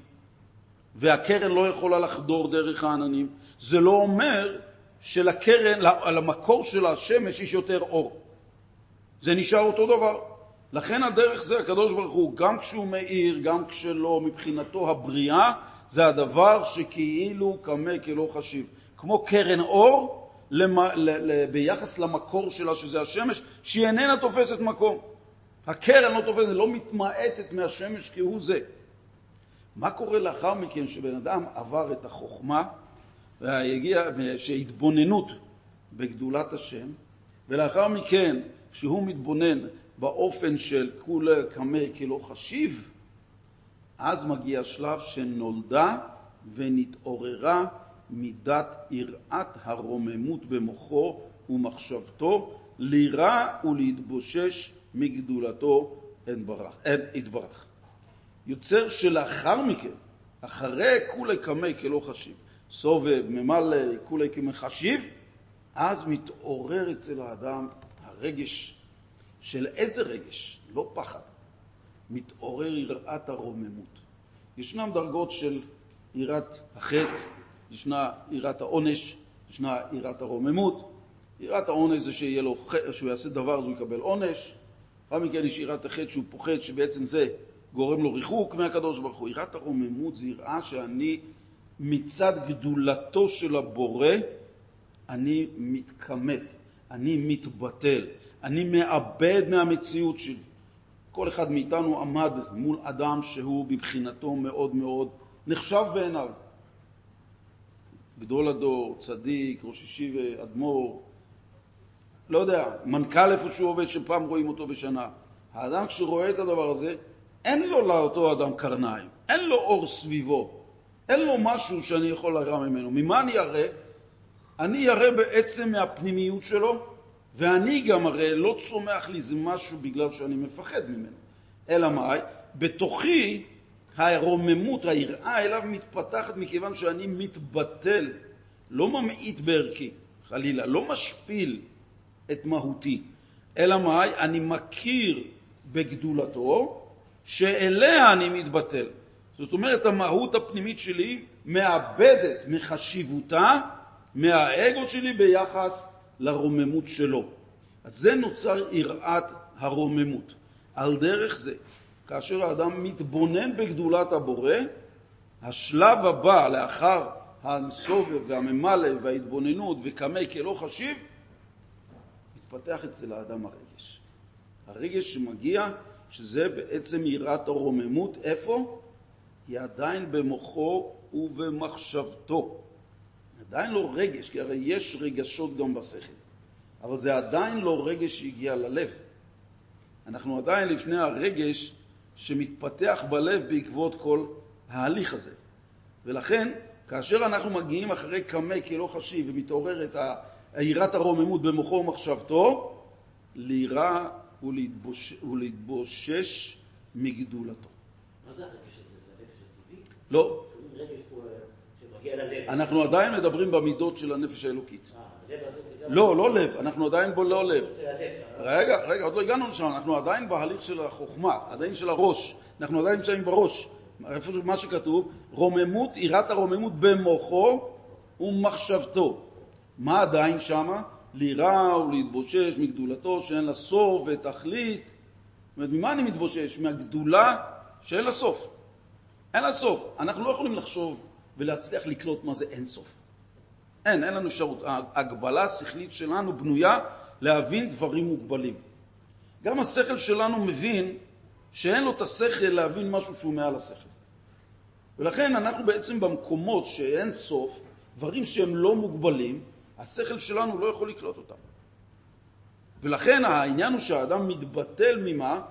והקרן לא יכולה לחדור דרך העננים, זה לא אומר שלקרן, למקור של השמש יש יותר אור. זה נשאר אותו דבר. לכן הדרך זה הקדוש ברוך הוא, גם כשהוא מאיר, גם כשלא, מבחינתו הבריאה, זה הדבר שכאילו קמה כלא חשיב. כמו קרן אור למ... ל... ל... ביחס למקור שלה, שזה השמש, שהיא איננה תופסת מקום. הקרן לא תופסת, לא מתמעטת מהשמש כהוא זה. מה קורה לאחר מכן שבן אדם עבר את החוכמה והגיע, שהתבוננות בגדולת השם, ולאחר מכן, שהוא מתבונן באופן של כולה קמה כלא חשיב, אז מגיע שלב שנולדה ונתעוררה מידת יראת הרוממות במוחו ומחשבתו, לירה ולהתבושש מגדולתו יתברך. יוצר שלאחר מכן, אחרי כולי קמי כלא חשיב, סובב, ממלא, כולי כמחשיב, אז מתעורר אצל האדם הרגש של איזה רגש? לא פחד. מתעורר יראת הרוממות. ישנם דרגות של יראת החטא, ישנה יראת העונש, ישנה יראת הרוממות. יראת העונש זה שיהיה לו, שהוא יעשה דבר אז הוא יקבל עונש. לאחר מכן יש יראת החטא שהוא פוחד שבעצם זה גורם לו ריחוק מהקדוש ברוך הוא. יראת הרוממות זה יראה שאני מצד גדולתו של הבורא, אני מתכמת, אני מתבטל, אני מאבד מהמציאות שלי. כל אחד מאיתנו עמד מול אדם שהוא בבחינתו מאוד מאוד נחשב בעיניו. גדול הדור, צדיק, ראש ישיבה, אדמו"ר, לא יודע, מנכ"ל איפה שהוא עובד שפעם רואים אותו בשנה. האדם כשרואה את הדבר הזה, אין לו לאותו אדם קרניים, אין לו אור סביבו, אין לו משהו שאני יכול להרע ממנו. ממה אני אראה? אני אראה בעצם מהפנימיות שלו, ואני גם הרי לא צומח לי איזה משהו בגלל שאני מפחד ממנו. אלא מאי? בתוכי הרוממות, היראה אליו מתפתחת מכיוון שאני מתבטל, לא ממעיט בערכי, חלילה, לא משפיל את מהותי, אלא מאי? אני מכיר בגדולתו, שאליה אני מתבטל. זאת אומרת, המהות הפנימית שלי מאבדת מחשיבותה, מהאגו שלי ביחס לרוממות שלו. אז זה נוצר יראת הרוממות. על דרך זה, כאשר האדם מתבונן בגדולת הבורא, השלב הבא לאחר הסובב והממלא וההתבוננות וקמא כלא חשיב, מתפתח אצל האדם הרגש. הרגש שמגיע, שזה בעצם יראת הרוממות, איפה? היא עדיין במוחו ובמחשבתו. עדיין לא רגש, כי הרי יש רגשות גם בשכל, אבל זה עדיין לא רגש שהגיע ללב. אנחנו עדיין לפני הרגש שמתפתח בלב בעקבות כל ההליך הזה. ולכן, כאשר אנחנו מגיעים אחרי קמא כלא חשיב ומתעוררת יראת הרוממות במוחו ומחשבתו, לירה ולהתבוש... ולהתבושש מגדולתו. מה זה הרגש הזה? זה הרגש הטבעי? לא, שומעים רגש פה אה, שמגיע ללב. אנחנו עדיין מדברים במידות של הנפש האלוקית. אה. לא, לא לב, אנחנו עדיין בו לא לב. הלב. רגע, רגע, עוד לא הגענו לשם, אנחנו עדיין בהליך של החוכמה, עדיין של הראש, אנחנו עדיין נמצאים בראש. איפה מה שכתוב? רוממות, יראת הרוממות במוחו ומחשבתו. מה עדיין שמה? לירה ולהתבושש מגדולתו שאין לה סוף ותכלית. זאת אומרת, ממה אני מתבושש? מהגדולה שאין לה סוף. אין לה סוף. אנחנו לא יכולים לחשוב ולהצליח לקלוט מה זה אין סוף. אין, אין לנו אפשרות. ההגבלה השכלית שלנו בנויה להבין דברים מוגבלים. גם השכל שלנו מבין שאין לו את השכל להבין משהו שהוא מעל השכל. ולכן אנחנו בעצם במקומות שאין סוף, דברים שהם לא מוגבלים, השכל שלנו לא יכול לקלוט אותם. ולכן העניין הוא שהאדם מתבטל ממה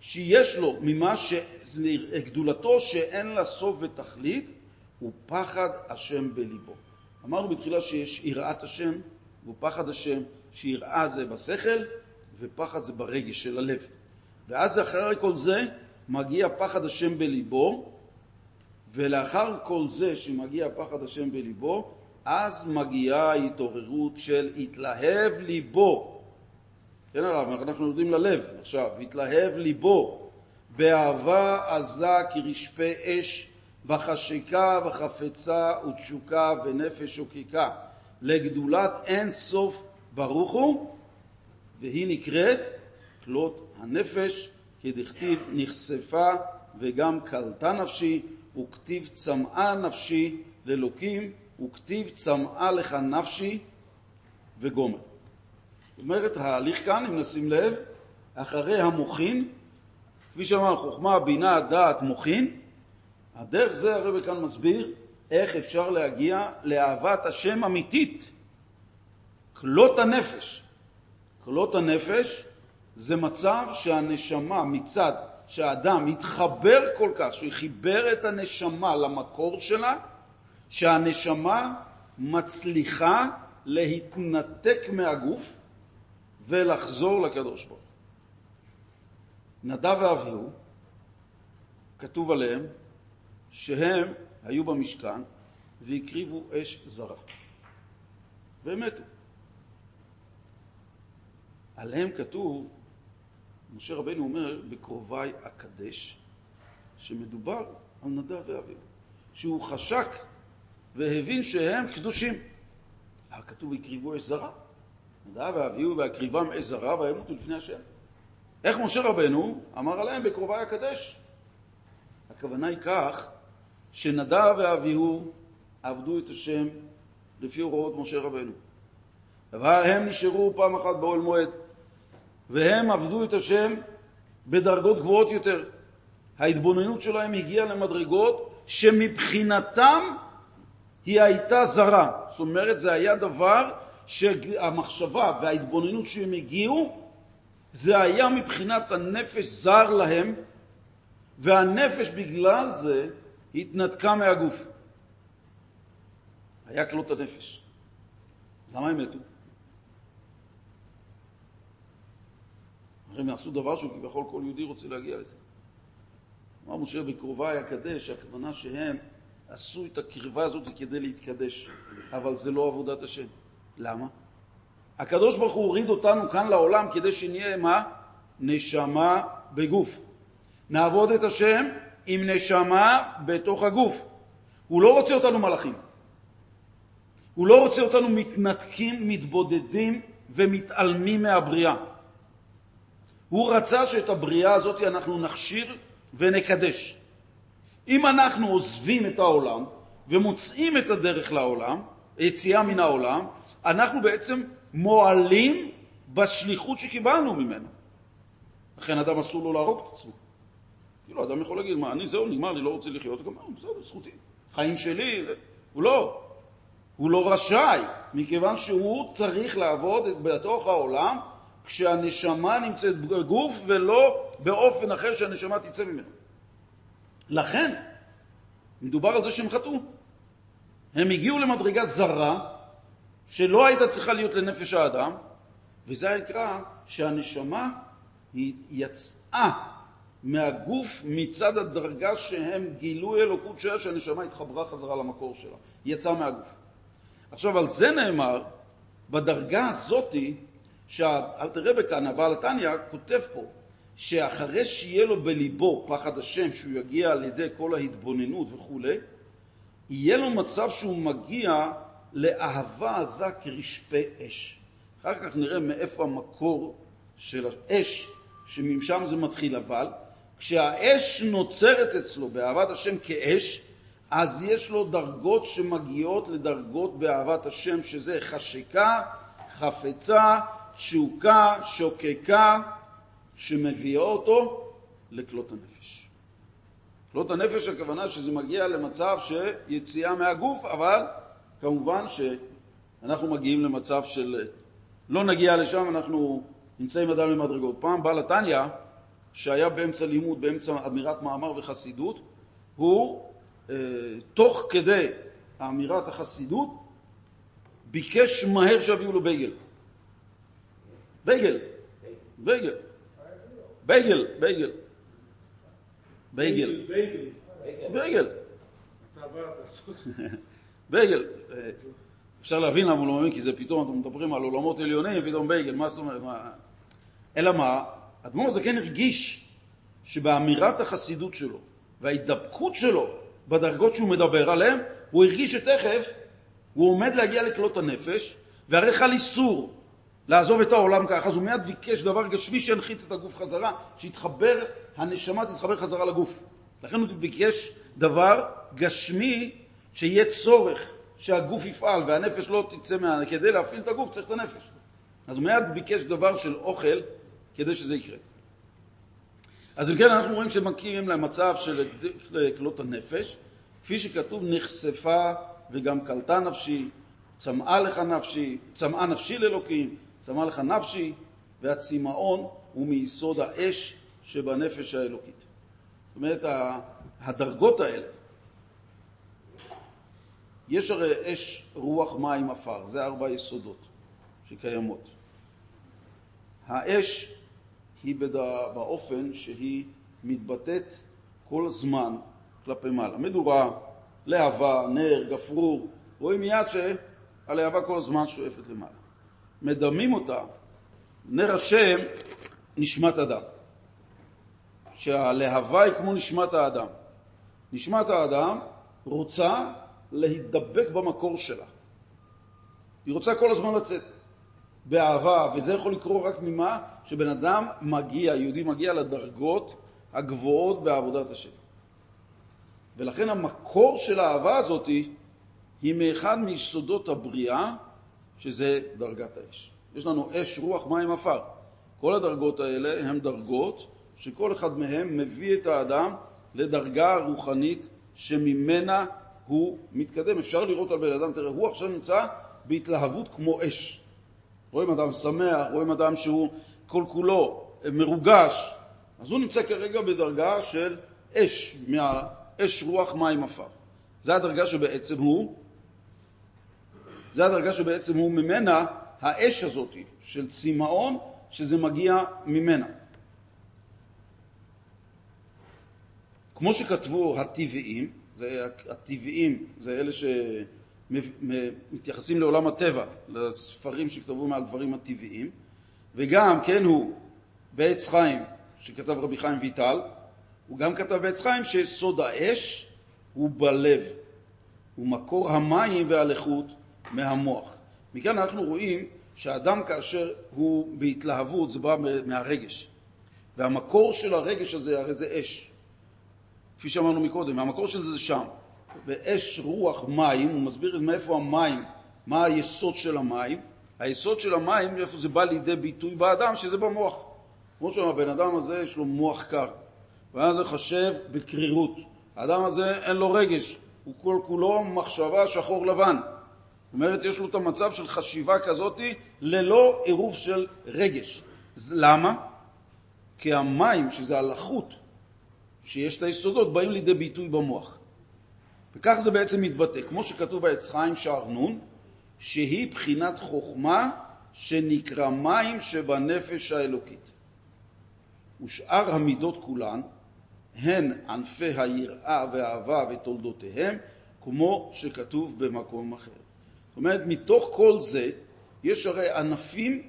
שיש לו, ממה שגדולתו שאין לה סוף ותכלית, הוא פחד השם בליבו. אמרנו בתחילה שיש יראת השם ופחד השם, שיראה זה בשכל ופחד זה ברגש של הלב. ואז אחרי כל זה מגיע פחד השם בליבו, ולאחר כל זה שמגיע פחד השם בליבו, אז מגיעה התעוררות של התלהב ליבו. כן הרב, אנחנו יורדים ללב עכשיו, התלהב ליבו באהבה עזה כרשפי אש, בחשיקה וחפצה ותשוקה ונפש שוקיקה, לגדולת אין סוף ברוך הוא, והיא נקראת כלות הנפש, כדכתיב נחשפה וגם קלטה נפשי, וכתיב צמאה נפשי לאלוקים, וכתיב צמאה לך נפשי וגומר. זאת אומרת, ההליך כאן, אם נשים לב, אחרי המוחין, כפי שאמרנו, חוכמה, בינה, דעת, מוחין, הדרך זה הרב כאן מסביר איך אפשר להגיע לאהבת השם אמיתית, כלות הנפש. כלות הנפש זה מצב שהנשמה מצד שהאדם התחבר כל כך, שהוא חיבר את הנשמה למקור שלה, שהנשמה מצליחה להתנתק מהגוף ולחזור לקדוש ברוך נדב ואביהו, כתוב עליהם שהם היו במשכן והקריבו אש זרה, והם מתו. עליהם כתוב, משה רבנו אומר, בקרוביי אקדש, שמדובר על נדב ואביהו, שהוא חשק והבין שהם קדושים. אבל כתוב, הקריבו אש זרה. נדב ואביהו והקריבם אש זרה וימותו לפני השם. איך משה רבנו אמר עליהם בקרוביי אקדש? הכוונה היא כך שנדב ואביהו עבדו את השם לפי הוראות משה רבנו. אבל הם נשארו פעם אחת באוהל מועד, והם עבדו את השם בדרגות גבוהות יותר. ההתבוננות שלהם הגיעה למדרגות שמבחינתם היא הייתה זרה. זאת אומרת, זה היה דבר שהמחשבה וההתבוננות שהם הגיעו, זה היה מבחינת הנפש זר להם, והנפש בגלל זה התנתקה מהגוף. היה כלות הנפש. אז למה הם מתו? הם עשו דבר שהוא כביכול כל יהודי רוצה להגיע לזה. אמר משה בקרוביי אקדש, הכוונה שהם עשו את הקרבה הזאת כדי להתקדש, אבל זה לא עבודת השם. למה? הקדוש ברוך הוא הוריד אותנו כאן לעולם כדי שנהיה מה? נשמה בגוף. נעבוד את השם עם נשמה בתוך הגוף. הוא לא רוצה אותנו מלאכים. הוא לא רוצה אותנו מתנתקים, מתבודדים ומתעלמים מהבריאה. הוא רצה שאת הבריאה הזאת אנחנו נכשיר ונקדש. אם אנחנו עוזבים את העולם ומוצאים את הדרך לעולם, יציאה מן העולם, אנחנו בעצם מועלים בשליחות שקיבלנו ממנו. לכן אדם אסור לו להרוג את עצמו. כאילו, אדם יכול להגיד, מה, אני זהו, נגמר, אני לא רוצה לחיות, גם בסדר, זכותי. חיים שלי, הוא לא. הוא לא רשאי, מכיוון שהוא צריך לעבוד בתוך העולם כשהנשמה נמצאת בגוף ולא באופן אחר שהנשמה תצא ממנו. לכן, מדובר על זה שהם חטאו. הם הגיעו למדרגה זרה, שלא הייתה צריכה להיות לנפש האדם, וזה נקרא שהנשמה יצאה מהגוף מצד הדרגה שהם גילו אלוקות שלה, שהנשמה התחברה חזרה למקור שלה, יצאה מהגוף. עכשיו, על זה נאמר, בדרגה הזאתי, שהאלתר רבי כאן, הבעל התניא, כותב פה, שאחרי שיהיה לו בליבו פחד השם, שהוא יגיע על ידי כל ההתבוננות וכו', יהיה לו מצב שהוא מגיע לאהבה עזה כרשפי אש. אחר כך נראה מאיפה המקור של האש, שמשם זה מתחיל, אבל כשהאש נוצרת אצלו באהבת השם כאש, אז יש לו דרגות שמגיעות לדרגות באהבת השם, שזה חשקה, חפצה, תשוקה, שוקקה, שמביאה אותו לכלות הנפש. כלות הנפש הכוונה שזה מגיע למצב של יציאה מהגוף, אבל כמובן שאנחנו מגיעים למצב של לא נגיע לשם, אנחנו נמצאים אדם למדרגות. פעם בעל התניא, שהיה באמצע לימוד, באמצע אמירת מאמר וחסידות, הוא, אה, תוך כדי אמירת החסידות, ביקש מהר שיביאו לו בייגל. בייגל, בייגל, בייגל, בייגל, בייגל, בייגל, בייגל. אפשר להבין למה הוא לא מאמין, כי זה פתאום, אתם מדברים על עולמות עליונים, פתאום בייגל, מה זאת אומרת? אלא מה? אדמו"ר הזקן כן הרגיש שבאמירת החסידות שלו וההידבקות שלו בדרגות שהוא מדבר עליהן, הוא הרגיש שתכף הוא עומד להגיע לכלות הנפש, והרי חל איסור לעזוב את העולם ככה, אז הוא מיד ביקש דבר גשמי שינחית את הגוף חזרה, שיתחבר, הנשמה תתחבר חזרה לגוף. לכן הוא ביקש דבר גשמי שיהיה צורך שהגוף יפעל והנפש לא תצא מה... כדי להפעיל את הגוף צריך את הנפש. אז הוא מיד ביקש דבר של אוכל כדי שזה יקרה. אז אם כן, אנחנו רואים שמכירים למצב של כלות הנפש, כפי שכתוב, נחשפה וגם קלטה נפשי, צמאה לך נפשי, צמאה נפשי לאלוקים, צמאה לך נפשי, והצמאון הוא מיסוד האש שבנפש האלוקית. זאת אומרת, הדרגות האלה, יש הרי אש, רוח, מים, עפר, זה ארבע יסודות שקיימות. האש היא באופן שהיא מתבטאת כל הזמן כלפי מעלה. מדורה, להבה, נר, גפרור, רואים מיד שהלהבה כל הזמן שואפת למעלה. מדמים אותה, נר השם, נשמת אדם. שהלהבה היא כמו נשמת האדם. נשמת האדם רוצה להידבק במקור שלה. היא רוצה כל הזמן לצאת באהבה, וזה יכול לקרות רק ממה? שבן אדם מגיע, יהודי מגיע לדרגות הגבוהות בעבודת השם. ולכן המקור של האהבה הזאת היא מאחד מיסודות הבריאה, שזה דרגת האש. יש לנו אש, רוח, מים, עפר. כל הדרגות האלה הן דרגות שכל אחד מהם מביא את האדם לדרגה רוחנית שממנה הוא מתקדם. אפשר לראות על בן אדם, תראה, הוא עכשיו נמצא בהתלהבות כמו אש. רואים אדם שמח, רואים אדם שהוא כל כולו מרוגש, אז הוא נמצא כרגע בדרגה של אש, מהאש רוח מים עפר. זה הדרגה שבעצם הוא, זה הדרגה שבעצם הוא ממנה, האש הזאת של צמאון, שזה מגיע ממנה. כמו שכתבו הטבעיים, זה הטבעיים, זה אלה שמתייחסים לעולם הטבע, לספרים שכתבו מעל דברים הטבעיים, וגם, כן, הוא בעץ חיים, שכתב רבי חיים ויטל, הוא גם כתב בעץ חיים שסוד האש הוא בלב, הוא מקור המים והלכות מהמוח. מכאן אנחנו רואים שאדם כאשר הוא בהתלהבות, זה בא מהרגש. והמקור של הרגש הזה הרי זה אש. כפי שאמרנו מקודם, המקור של זה זה שם. באש, רוח, מים, הוא מסביר מאיפה המים, מה היסוד של המים. היסוד של המים, איפה זה בא לידי ביטוי באדם, שזה במוח. כמו שהבן אדם הזה יש לו מוח קר, והאדם הזה חושב בקרירות. האדם הזה אין לו רגש, הוא כל כולו מחשבה שחור לבן. זאת אומרת, יש לו את המצב של חשיבה כזאת ללא עירוב של רגש. למה? כי המים, שזה הלחות, שיש את היסודות, באים לידי ביטוי במוח. וכך זה בעצם מתבטא, כמו שכתוב בעץ חיים שער נון, שהיא בחינת חוכמה שנקרא מים שבנפש האלוקית. ושאר המידות כולן הן ענפי היראה והאהבה ותולדותיהם, כמו שכתוב במקום אחר. זאת אומרת, מתוך כל זה יש הרי ענפים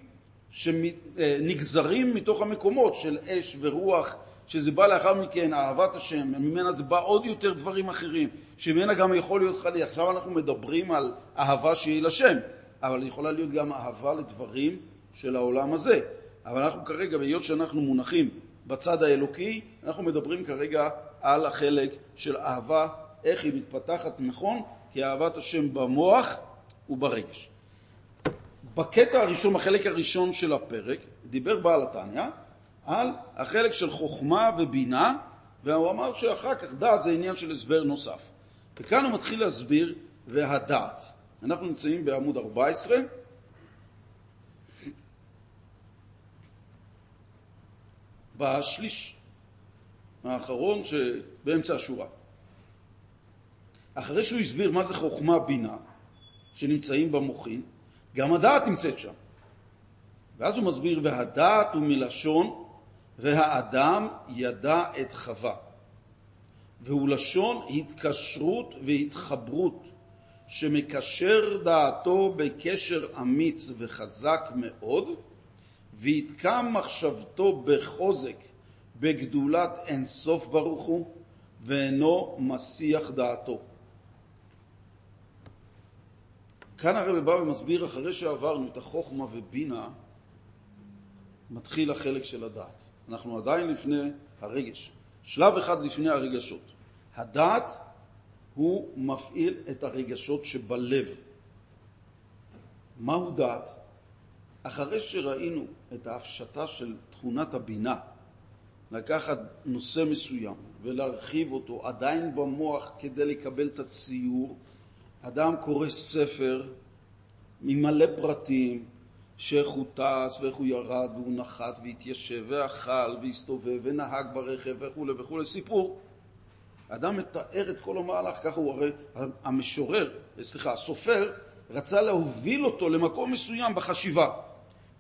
שנגזרים מתוך המקומות של אש ורוח, שזה בא לאחר מכן, אהבת השם, ממנה זה בא עוד יותר דברים אחרים, שממנה גם יכול להיות חלי. עכשיו אנחנו מדברים על אהבה שהיא לשם, אבל יכולה להיות גם אהבה לדברים של העולם הזה. אבל אנחנו כרגע, בהיות שאנחנו מונחים בצד האלוקי, אנחנו מדברים כרגע על החלק של אהבה, איך היא מתפתחת נכון, כי אהבת השם במוח וברגש. בקטע הראשון, בחלק הראשון של הפרק, דיבר בעל התניא על החלק של חוכמה ובינה, והוא אמר שאחר כך דעת זה עניין של הסבר נוסף. וכאן הוא מתחיל להסביר והדעת. אנחנו נמצאים בעמוד 14. בשליש האחרון שבאמצע השורה. אחרי שהוא הסביר מה זה חוכמה בינה, שנמצאים במוחין, גם הדעת נמצאת שם. ואז הוא מסביר, והדעת הוא מלשון, והאדם ידע את חווה. והוא לשון התקשרות והתחברות, שמקשר דעתו בקשר אמיץ וחזק מאוד, ויתקם מחשבתו בחוזק, בגדולת אינסוף ברוך הוא, ואינו מסיח דעתו. כאן הרב בא ומסביר, אחרי שעברנו את החוכמה ובינה, מתחיל החלק של הדעת. אנחנו עדיין לפני הרגש, שלב אחד לפני הרגשות. הדעת הוא מפעיל את הרגשות שבלב. מהו דעת? אחרי שראינו את ההפשטה של תכונת הבינה, לקחת נושא מסוים ולהרחיב אותו עדיין במוח כדי לקבל את הציור, אדם קורא ספר עם מלא פרטים, שאיך הוא טס ואיך הוא ירד והוא נחת והתיישב ואכל והסתובב ונהג ברכב וכו' וכו', סיפור. אדם מתאר את כל המהלך, ככה הוא הרי, המשורר, סליחה, הסופר, רצה להוביל אותו למקום מסוים בחשיבה,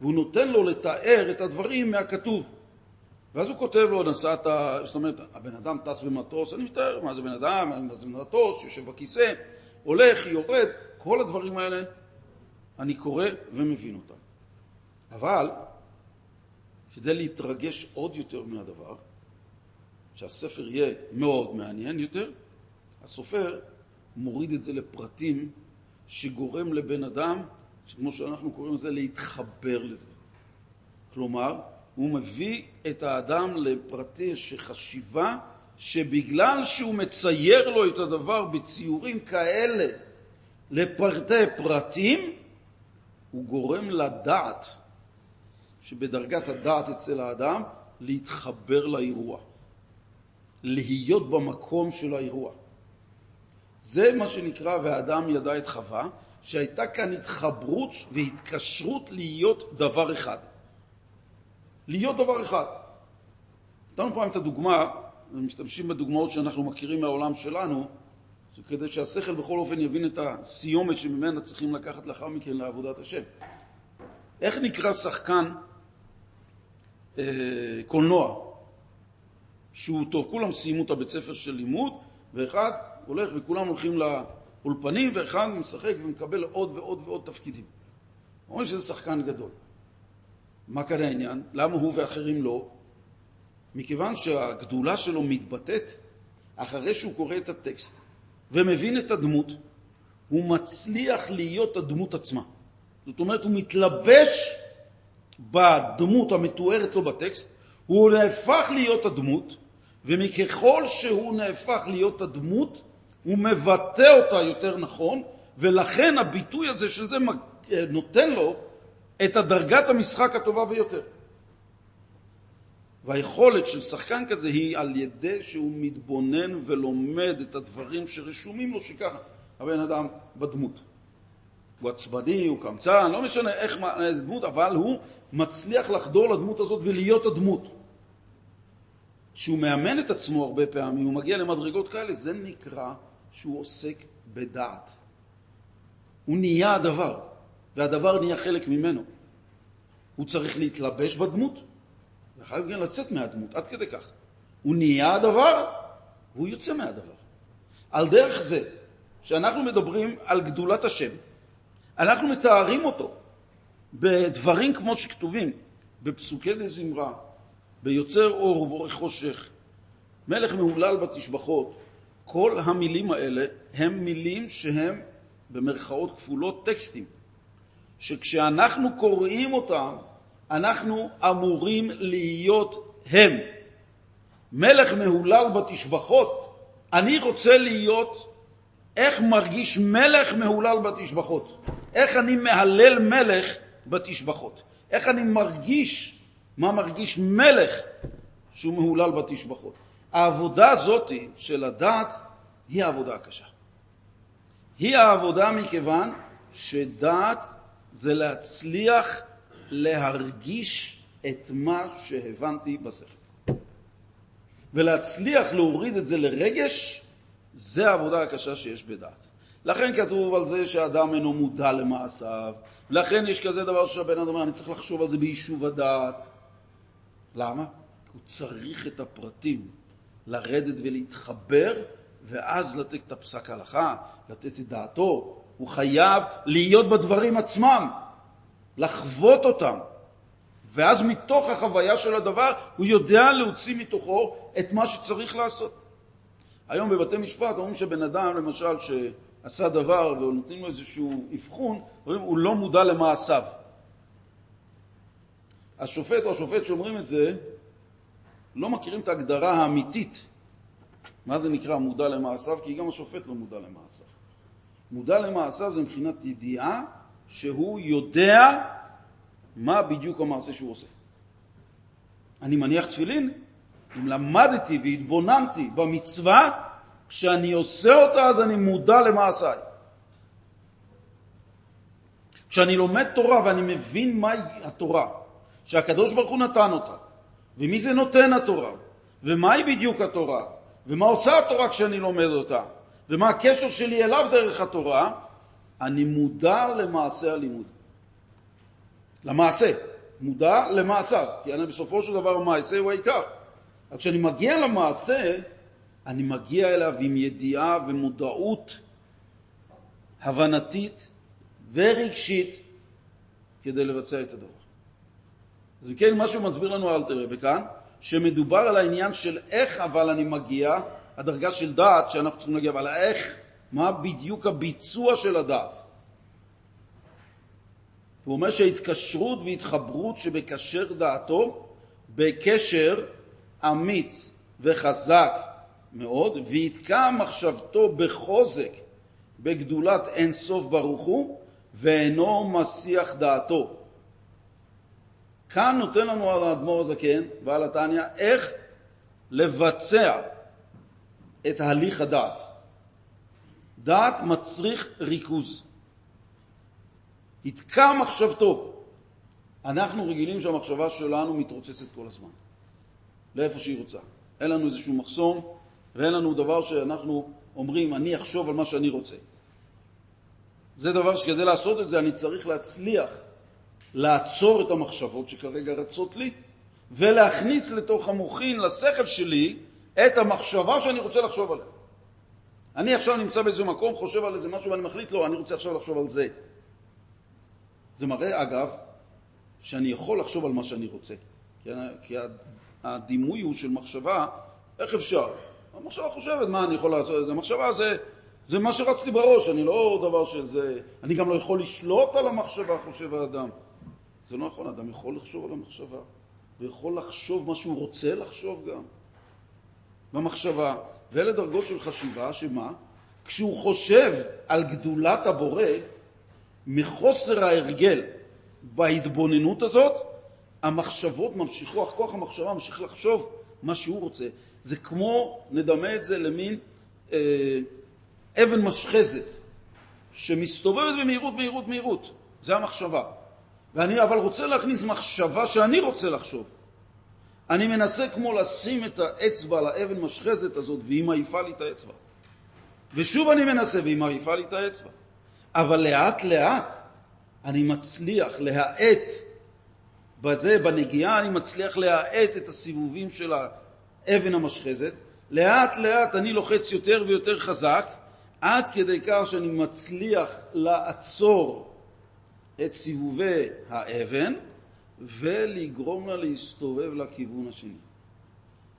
והוא נותן לו לתאר את הדברים מהכתוב. ואז הוא כותב לו, נסעת, זאת אומרת, הבן אדם טס במטוס, אני מתאר מה זה בן אדם, מה זה מטוס, יושב בכיסא, הולך, יורד, כל הדברים האלה אני קורא ומבין אותם. אבל כדי להתרגש עוד יותר מהדבר, שהספר יהיה מאוד מעניין יותר, הסופר מוריד את זה לפרטים שגורם לבן אדם, כמו שאנחנו קוראים לזה, להתחבר לזה. כלומר, הוא מביא את האדם לפרטי שחשיבה שבגלל שהוא מצייר לו את הדבר בציורים כאלה לפרטי פרטים, הוא גורם לדעת, שבדרגת הדעת אצל האדם, להתחבר לאירוע, להיות במקום של האירוע. זה מה שנקרא והאדם ידע את חווה, שהייתה כאן התחברות והתקשרות להיות דבר אחד. להיות דבר אחד. נתנו פעם את הדוגמה, משתמשים בדוגמאות שאנחנו מכירים מהעולם שלנו, כדי שהשכל בכל אופן יבין את הסיומת שממנה צריכים לקחת לאחר מכן לעבודת השם. איך נקרא שחקן אה, קולנוע שהוא טוב? כולם סיימו את הבית ספר של לימוד, ואחד הולך וכולם הולכים לאולפנים, ואחד משחק ומקבל עוד ועוד ועוד תפקידים. אומרים שזה שחקן גדול. מה כאן העניין? למה הוא ואחרים לא? מכיוון שהגדולה שלו מתבטאת אחרי שהוא קורא את הטקסט. ומבין את הדמות, הוא מצליח להיות הדמות עצמה. זאת אומרת, הוא מתלבש בדמות המתוארת לו בטקסט, הוא נהפך להיות הדמות, ומככל שהוא נהפך להיות הדמות, הוא מבטא אותה יותר נכון, ולכן הביטוי הזה של זה נותן לו את הדרגת המשחק הטובה ביותר. והיכולת של שחקן כזה היא על ידי שהוא מתבונן ולומד את הדברים שרשומים לו שככה הבן אדם בדמות. הוא עצבני, הוא קמצן, לא משנה איך, איזה דמות, אבל הוא מצליח לחדור לדמות הזאת ולהיות הדמות. כשהוא מאמן את עצמו הרבה פעמים, הוא מגיע למדרגות כאלה, זה נקרא שהוא עוסק בדעת. הוא נהיה הדבר, והדבר נהיה חלק ממנו. הוא צריך להתלבש בדמות, וחייב גם לצאת מהדמות, עד כדי כך. הוא נהיה הדבר, והוא יוצא מהדבר. על דרך זה שאנחנו מדברים על גדולת השם, אנחנו מתארים אותו בדברים כמו שכתובים, בפסוקי דזמרה, ביוצר אור ובורא חושך, מלך מהולל בתשבחות, כל המילים האלה הם מילים שהם במרכאות כפולות טקסטים, שכשאנחנו קוראים אותם, אנחנו אמורים להיות הם. מלך מהולל בתשבחות, אני רוצה להיות איך מרגיש מלך מהולל בתשבחות, איך אני מהלל מלך בתשבחות, איך אני מרגיש, מה מרגיש מלך שהוא מהולל בתשבחות. העבודה הזאת של הדת היא העבודה הקשה. היא העבודה מכיוון שדת זה להצליח להרגיש את מה שהבנתי בשכל. ולהצליח להוריד את זה לרגש, זה העבודה הקשה שיש בדת. לכן כתוב על זה שאדם אינו מודע למעשיו, לכן יש כזה דבר שהבן אדם אומר, אני צריך לחשוב על זה ביישוב הדעת. למה? הוא צריך את הפרטים, לרדת ולהתחבר, ואז לתת את הפסק ההלכה, לתת את דעתו. הוא חייב להיות בדברים עצמם, לחוות אותם. ואז מתוך החוויה של הדבר הוא יודע להוציא מתוכו את מה שצריך לעשות. היום בבתי משפט אומרים שבן אדם, למשל, שעשה דבר ונותנים לו איזשהו אבחון, אומרים, הוא לא מודע למעשיו. השופט או השופט שאומרים את זה לא מכירים את ההגדרה האמיתית מה זה נקרא מודע למעשיו, כי גם השופט לא מודע למעשיו. מודע למעשיו זה מבחינת ידיעה שהוא יודע מה בדיוק המעשה שהוא עושה. אני מניח תפילין, אם למדתי והתבוננתי במצווה, כשאני עושה אותה אז אני מודע למעשיי. כשאני לומד תורה ואני מבין מהי התורה, שהקדוש ברוך הוא נתן אותה, ומי זה נותן התורה, ומהי בדיוק התורה, ומה עושה התורה כשאני לומד אותה, ומה הקשר שלי אליו דרך התורה, אני מודע למעשה הלימוד. למעשה, מודע למעשיו, כי אני בסופו של דבר המעשה הוא העיקר. אבל כשאני מגיע למעשה, אני מגיע אליו עם ידיעה ומודעות הבנתית ורגשית כדי לבצע את הדבר. אז כן, מה שהוא מסביר לנו אל תראה וכאן, שמדובר על העניין של איך אבל אני מגיע, הדרגה של דעת שאנחנו צריכים להגיע, אבל איך, מה בדיוק הביצוע של הדעת. הוא אומר שההתקשרות והתחברות שבקשר דעתו בקשר אמיץ וחזק מאוד, ויתקע מחשבתו בחוזק בגדולת אין סוף ברוך הוא, ואינו מסיח דעתו. כאן נותן לנו על האדמו"ר הזקן ועל התניא איך לבצע את הליך הדעת. דעת מצריך ריכוז. יתקע מחשבתו. אנחנו רגילים שהמחשבה שלנו מתרוצצת כל הזמן, לאיפה שהיא רוצה. אין לנו איזשהו מחסום ואין לנו דבר שאנחנו אומרים, אני אחשוב על מה שאני רוצה. זה דבר שכדי לעשות את זה אני צריך להצליח לעצור את המחשבות שכרגע רצות לי, ולהכניס לתוך המוחין, לשכל שלי, את המחשבה שאני רוצה לחשוב עליה. אני עכשיו נמצא באיזה מקום, חושב על איזה משהו ואני מחליט, לא, אני רוצה עכשיו לחשוב על זה. זה מראה, אגב, שאני יכול לחשוב על מה שאני רוצה. כי הדימוי הוא של מחשבה, איך אפשר? המחשבה חושבת, מה אני יכול לעשות? זה מחשבה, זה, זה מה שרץ לי בראש, אני לא דבר של זה. אני גם לא יכול לשלוט על המחשבה, חושב האדם. זה לא נכון, אדם יכול לחשוב על המחשבה, ויכול לחשוב מה שהוא רוצה לחשוב גם במחשבה. ואלה דרגות של חשיבה, שמה? כשהוא חושב על גדולת הבורא, מחוסר ההרגל בהתבוננות הזאת, המחשבות ממשיכו, כוח המחשבה ממשיך לחשוב מה שהוא רוצה. זה כמו, נדמה את זה למין אה, אבן משחזת. שמסתובבת במהירות, מהירות, מהירות. זה המחשבה. ואני אבל רוצה להכניס מחשבה שאני רוצה לחשוב. אני מנסה כמו לשים את האצבע על האבן משחזת הזאת, והיא מעיפה לי את האצבע. ושוב אני מנסה, והיא מעיפה לי את האצבע. אבל לאט-לאט אני מצליח להאט בזה, בנגיעה, אני מצליח להאט את הסיבובים של האבן המשחזת. לאט-לאט אני לוחץ יותר ויותר חזק, עד כדי כך שאני מצליח לעצור את סיבובי האבן ולגרום לה להסתובב לכיוון השני.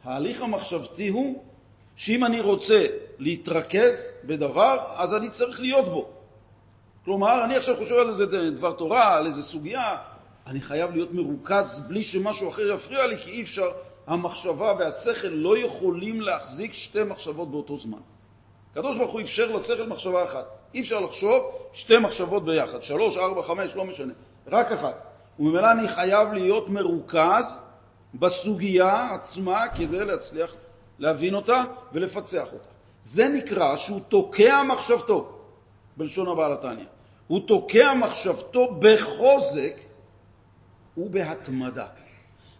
ההליך המחשבתי הוא שאם אני רוצה להתרכז בדבר, אז אני צריך להיות בו. כלומר, אני עכשיו חושב על איזה דבר תורה, על איזה סוגיה, אני חייב להיות מרוכז בלי שמשהו אחר יפריע לי, כי אי אפשר, המחשבה והשכל לא יכולים להחזיק שתי מחשבות באותו זמן. הקדוש ברוך הוא אפשר לשכל מחשבה אחת. אי אפשר לחשוב שתי מחשבות ביחד, שלוש, ארבע, חמש, לא משנה, רק אחת. וממילא אני חייב להיות מרוכז בסוגיה עצמה כדי להצליח להבין אותה ולפצח אותה. זה נקרא שהוא תוקע מחשבתו, בלשון הבעל התניא. הוא תוקע מחשבתו בחוזק ובהתמדה.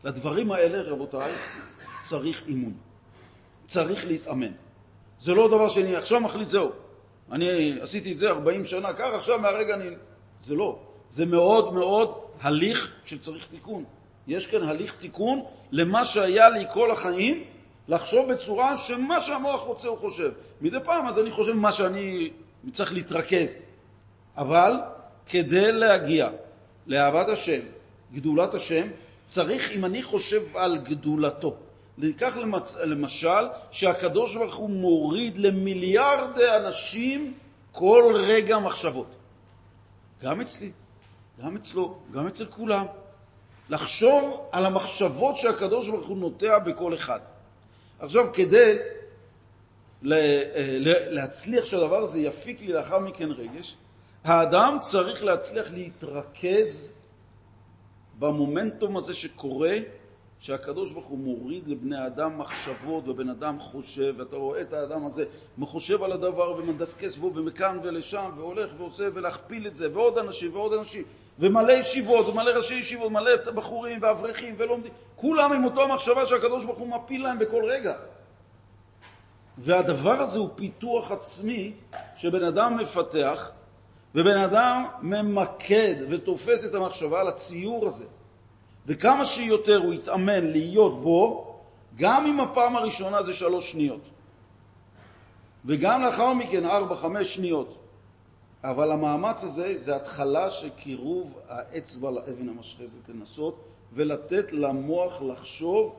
לדברים האלה, רבותיי, צריך אימון. צריך להתאמן. זה לא דבר שאני עכשיו מחליט, זהו. אני עשיתי את זה 40 שנה, כך עכשיו מהרגע אני... זה לא. זה מאוד מאוד הליך שצריך תיקון. יש כאן הליך תיקון למה שהיה לי כל החיים, לחשוב בצורה שמה שהמוח רוצה הוא חושב. מדי פעם אז אני חושב מה שאני צריך להתרכז. אבל כדי להגיע לאהבת השם, גדולת השם, צריך, אם אני חושב על גדולתו, ניקח למצ... למשל שהקדוש ברוך הוא מוריד למיליארדי אנשים כל רגע מחשבות. גם אצלי, גם אצלו, גם אצל כולם. לחשוב על המחשבות שהקדוש ברוך הוא נוטע בכל אחד. עכשיו, כדי להצליח שהדבר הזה יפיק לי לאחר מכן רגש, האדם צריך להצליח להתרכז במומנטום הזה שקורה, שהקדוש ברוך הוא מוריד לבני האדם מחשבות, ובן אדם חושב, ואתה רואה את האדם הזה מחושב על הדבר ומדסקס בו ומכאן ולשם, והולך ועושה, ולהכפיל את זה, ועוד אנשים ועוד אנשים, ומלא ישיבות, ומלא ראשי ישיבות, מלא בחורים ואברכים ולומדים, כולם עם אותו מחשבה שהקדוש ברוך הוא מפיל להם בכל רגע. והדבר הזה הוא פיתוח עצמי שבן אדם מפתח, ובן אדם ממקד ותופס את המחשבה על הציור הזה. וכמה שיותר הוא יתאמן להיות בו, גם אם הפעם הראשונה זה שלוש שניות, וגם לאחר מכן ארבע, חמש שניות. אבל המאמץ הזה זה התחלה של קירוב האצבע לאבן המשחזת, לנסות ולתת למוח לחשוב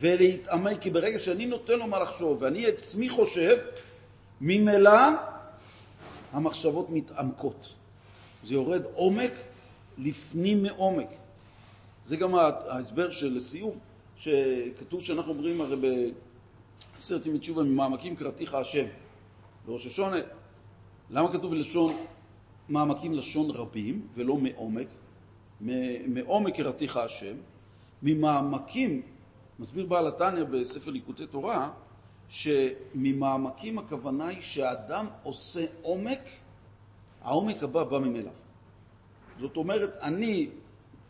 ולהתעמק, כי ברגע שאני נותן לו מה לחשוב ואני עצמי חושב, ממילא המחשבות מתעמקות. זה יורד עומק לפנים מעומק. זה גם ההסבר של לסיום, שכתוב שאנחנו אומרים הרי בעשרת ימי תשובה ממעמקים קראתיך השם. בראש השונה, למה כתוב לשון מעמקים לשון רבים ולא מעומק? מעומק קראתיך השם. ממעמקים, מסביר בעל התניא בספר ליקוטי תורה, שממעמקים הכוונה היא שהאדם עושה עומק, העומק הבא בא ממנו. זאת אומרת, אני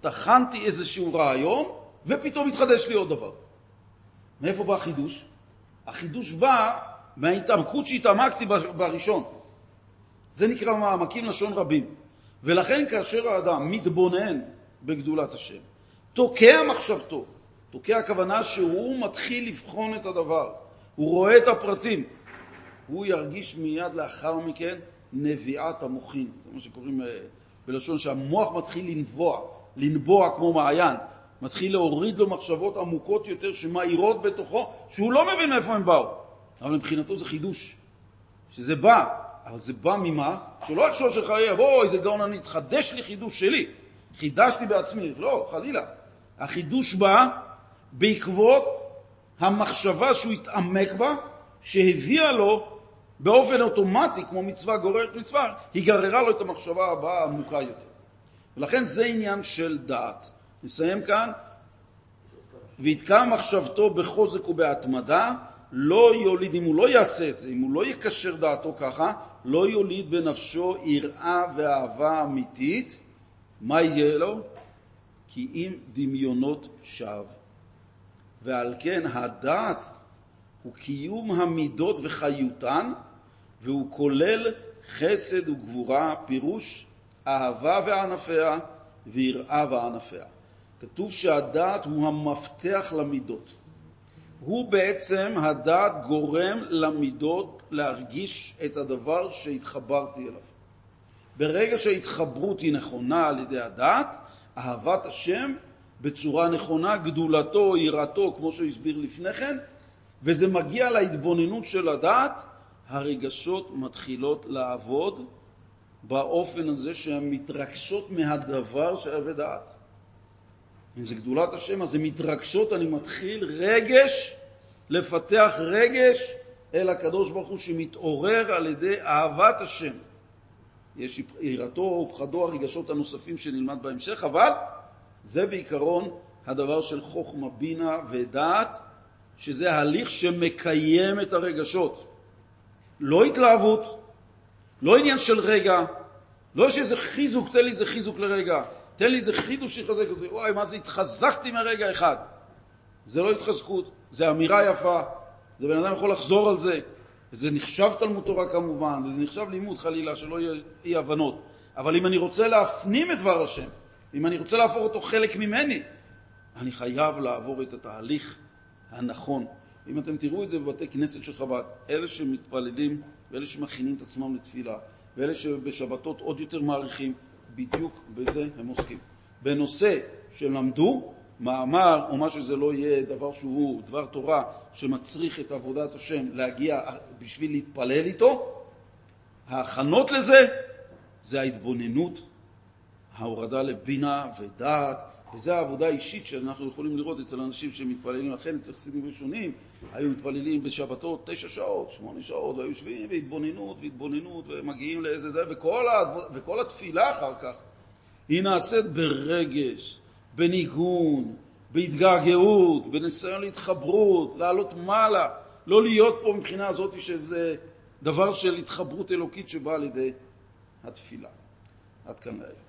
טחנתי איזשהו רעיון, ופתאום התחדש לי עוד דבר. מאיפה בא החידוש? החידוש בא מההתעמקות שהתעמקתי בראשון. זה נקרא מעמקים לשון רבים. ולכן כאשר האדם מתבונן בגדולת השם, תוקע מחשבתו, תוקע הכוונה שהוא מתחיל לבחון את הדבר, הוא רואה את הפרטים, הוא ירגיש מיד לאחר מכן נביעת המוחין, זה מה שקוראים אה, בלשון שהמוח מתחיל לנבוע, לנבוע כמו מעיין, מתחיל להוריד לו מחשבות עמוקות יותר שמאירות בתוכו, שהוא לא מבין מאיפה הם באו. אבל מבחינתו זה חידוש, שזה בא, אבל זה בא ממה? שלא יחשוב שחלילה, בוא, איזה גאון אני, תחדש לי חידוש שלי. חידשתי בעצמי. לא, חלילה. החידוש בא בעקבות המחשבה שהוא התעמק בה, שהביאה לו באופן אוטומטי, כמו מצווה גוררת מצווה, היא גררה לו את המחשבה הבאה עמוקה יותר. ולכן זה עניין של דעת. נסיים כאן. ויתקע מחשבתו בחוזק ובהתמדה, לא יוליד, אם הוא לא יעשה את זה, אם הוא לא יקשר דעתו ככה, לא יוליד בנפשו יראה ואהבה אמיתית, מה יהיה לו? כי אם דמיונות שווא. ועל כן הדעת הוא קיום המידות וחיותן, והוא כולל חסד וגבורה, פירוש אהבה וענפיה ויראה וענפיה. כתוב שהדעת הוא המפתח למידות. הוא בעצם, הדעת גורם למידות להרגיש את הדבר שהתחברתי אליו. ברגע שההתחברות היא נכונה על ידי הדעת, אהבת השם בצורה נכונה, גדולתו, יראתו, כמו שהוא הסביר לפני כן, וזה מגיע להתבוננות של הדעת, הרגשות מתחילות לעבוד באופן הזה שהן מתרגשות מהדבר שווה דעת. אם זה גדולת השם, אז הן מתרגשות, אני מתחיל רגש, לפתח רגש אל הקדוש ברוך הוא שמתעורר על ידי אהבת השם. יש יראתו ופחדו הרגשות הנוספים שנלמד בהמשך, אבל זה בעיקרון הדבר של חוכמה, בינה ודעת, שזה הליך שמקיים את הרגשות. לא התלהבות, לא עניין של רגע, לא יש איזה חיזוק, תן לי איזה חיזוק לרגע, תן לי איזה חידוש שיחזק אותי, וואי, מה זה, התחזקתי מרגע אחד. זה לא התחזקות, זה אמירה יפה, זה בן אדם יכול לחזור על זה, וזה נחשב תלמוד תורה כמובן, וזה נחשב לימוד חלילה, שלא יהיה אי הבנות. אבל אם אני רוצה להפנים את דבר השם, אם אני רוצה להפוך אותו חלק ממני, אני חייב לעבור את התהליך הנכון. אם אתם תראו את זה בבתי כנסת של חב"ד, אלה שמתפללים ואלה שמכינים את עצמם לתפילה, ואלה שבשבתות עוד יותר מעריכים, בדיוק בזה הם עוסקים. בנושא שלמדו, מאמר או מה שזה לא יהיה, דבר שהוא דבר תורה שמצריך את עבודת השם להגיע בשביל להתפלל איתו, ההכנות לזה זה ההתבוננות, ההורדה לבינה ודעת, וזו העבודה האישית שאנחנו יכולים לראות אצל אנשים שמתפללים. לכן אצל חסידים ראשונים היו מתפללים בשבתות תשע שעות, שמונה שעות, והיו יושבים בהתבוננות והתבוננות ומגיעים לאיזה זה, וכל, ה... וכל התפילה אחר כך היא נעשית ברגש, בניגון, בהתגעגעות, בניסיון להתחברות, לעלות מעלה, לא להיות פה מבחינה הזאת שזה דבר של התחברות אלוקית שבאה על ידי התפילה. עד כאן להיום.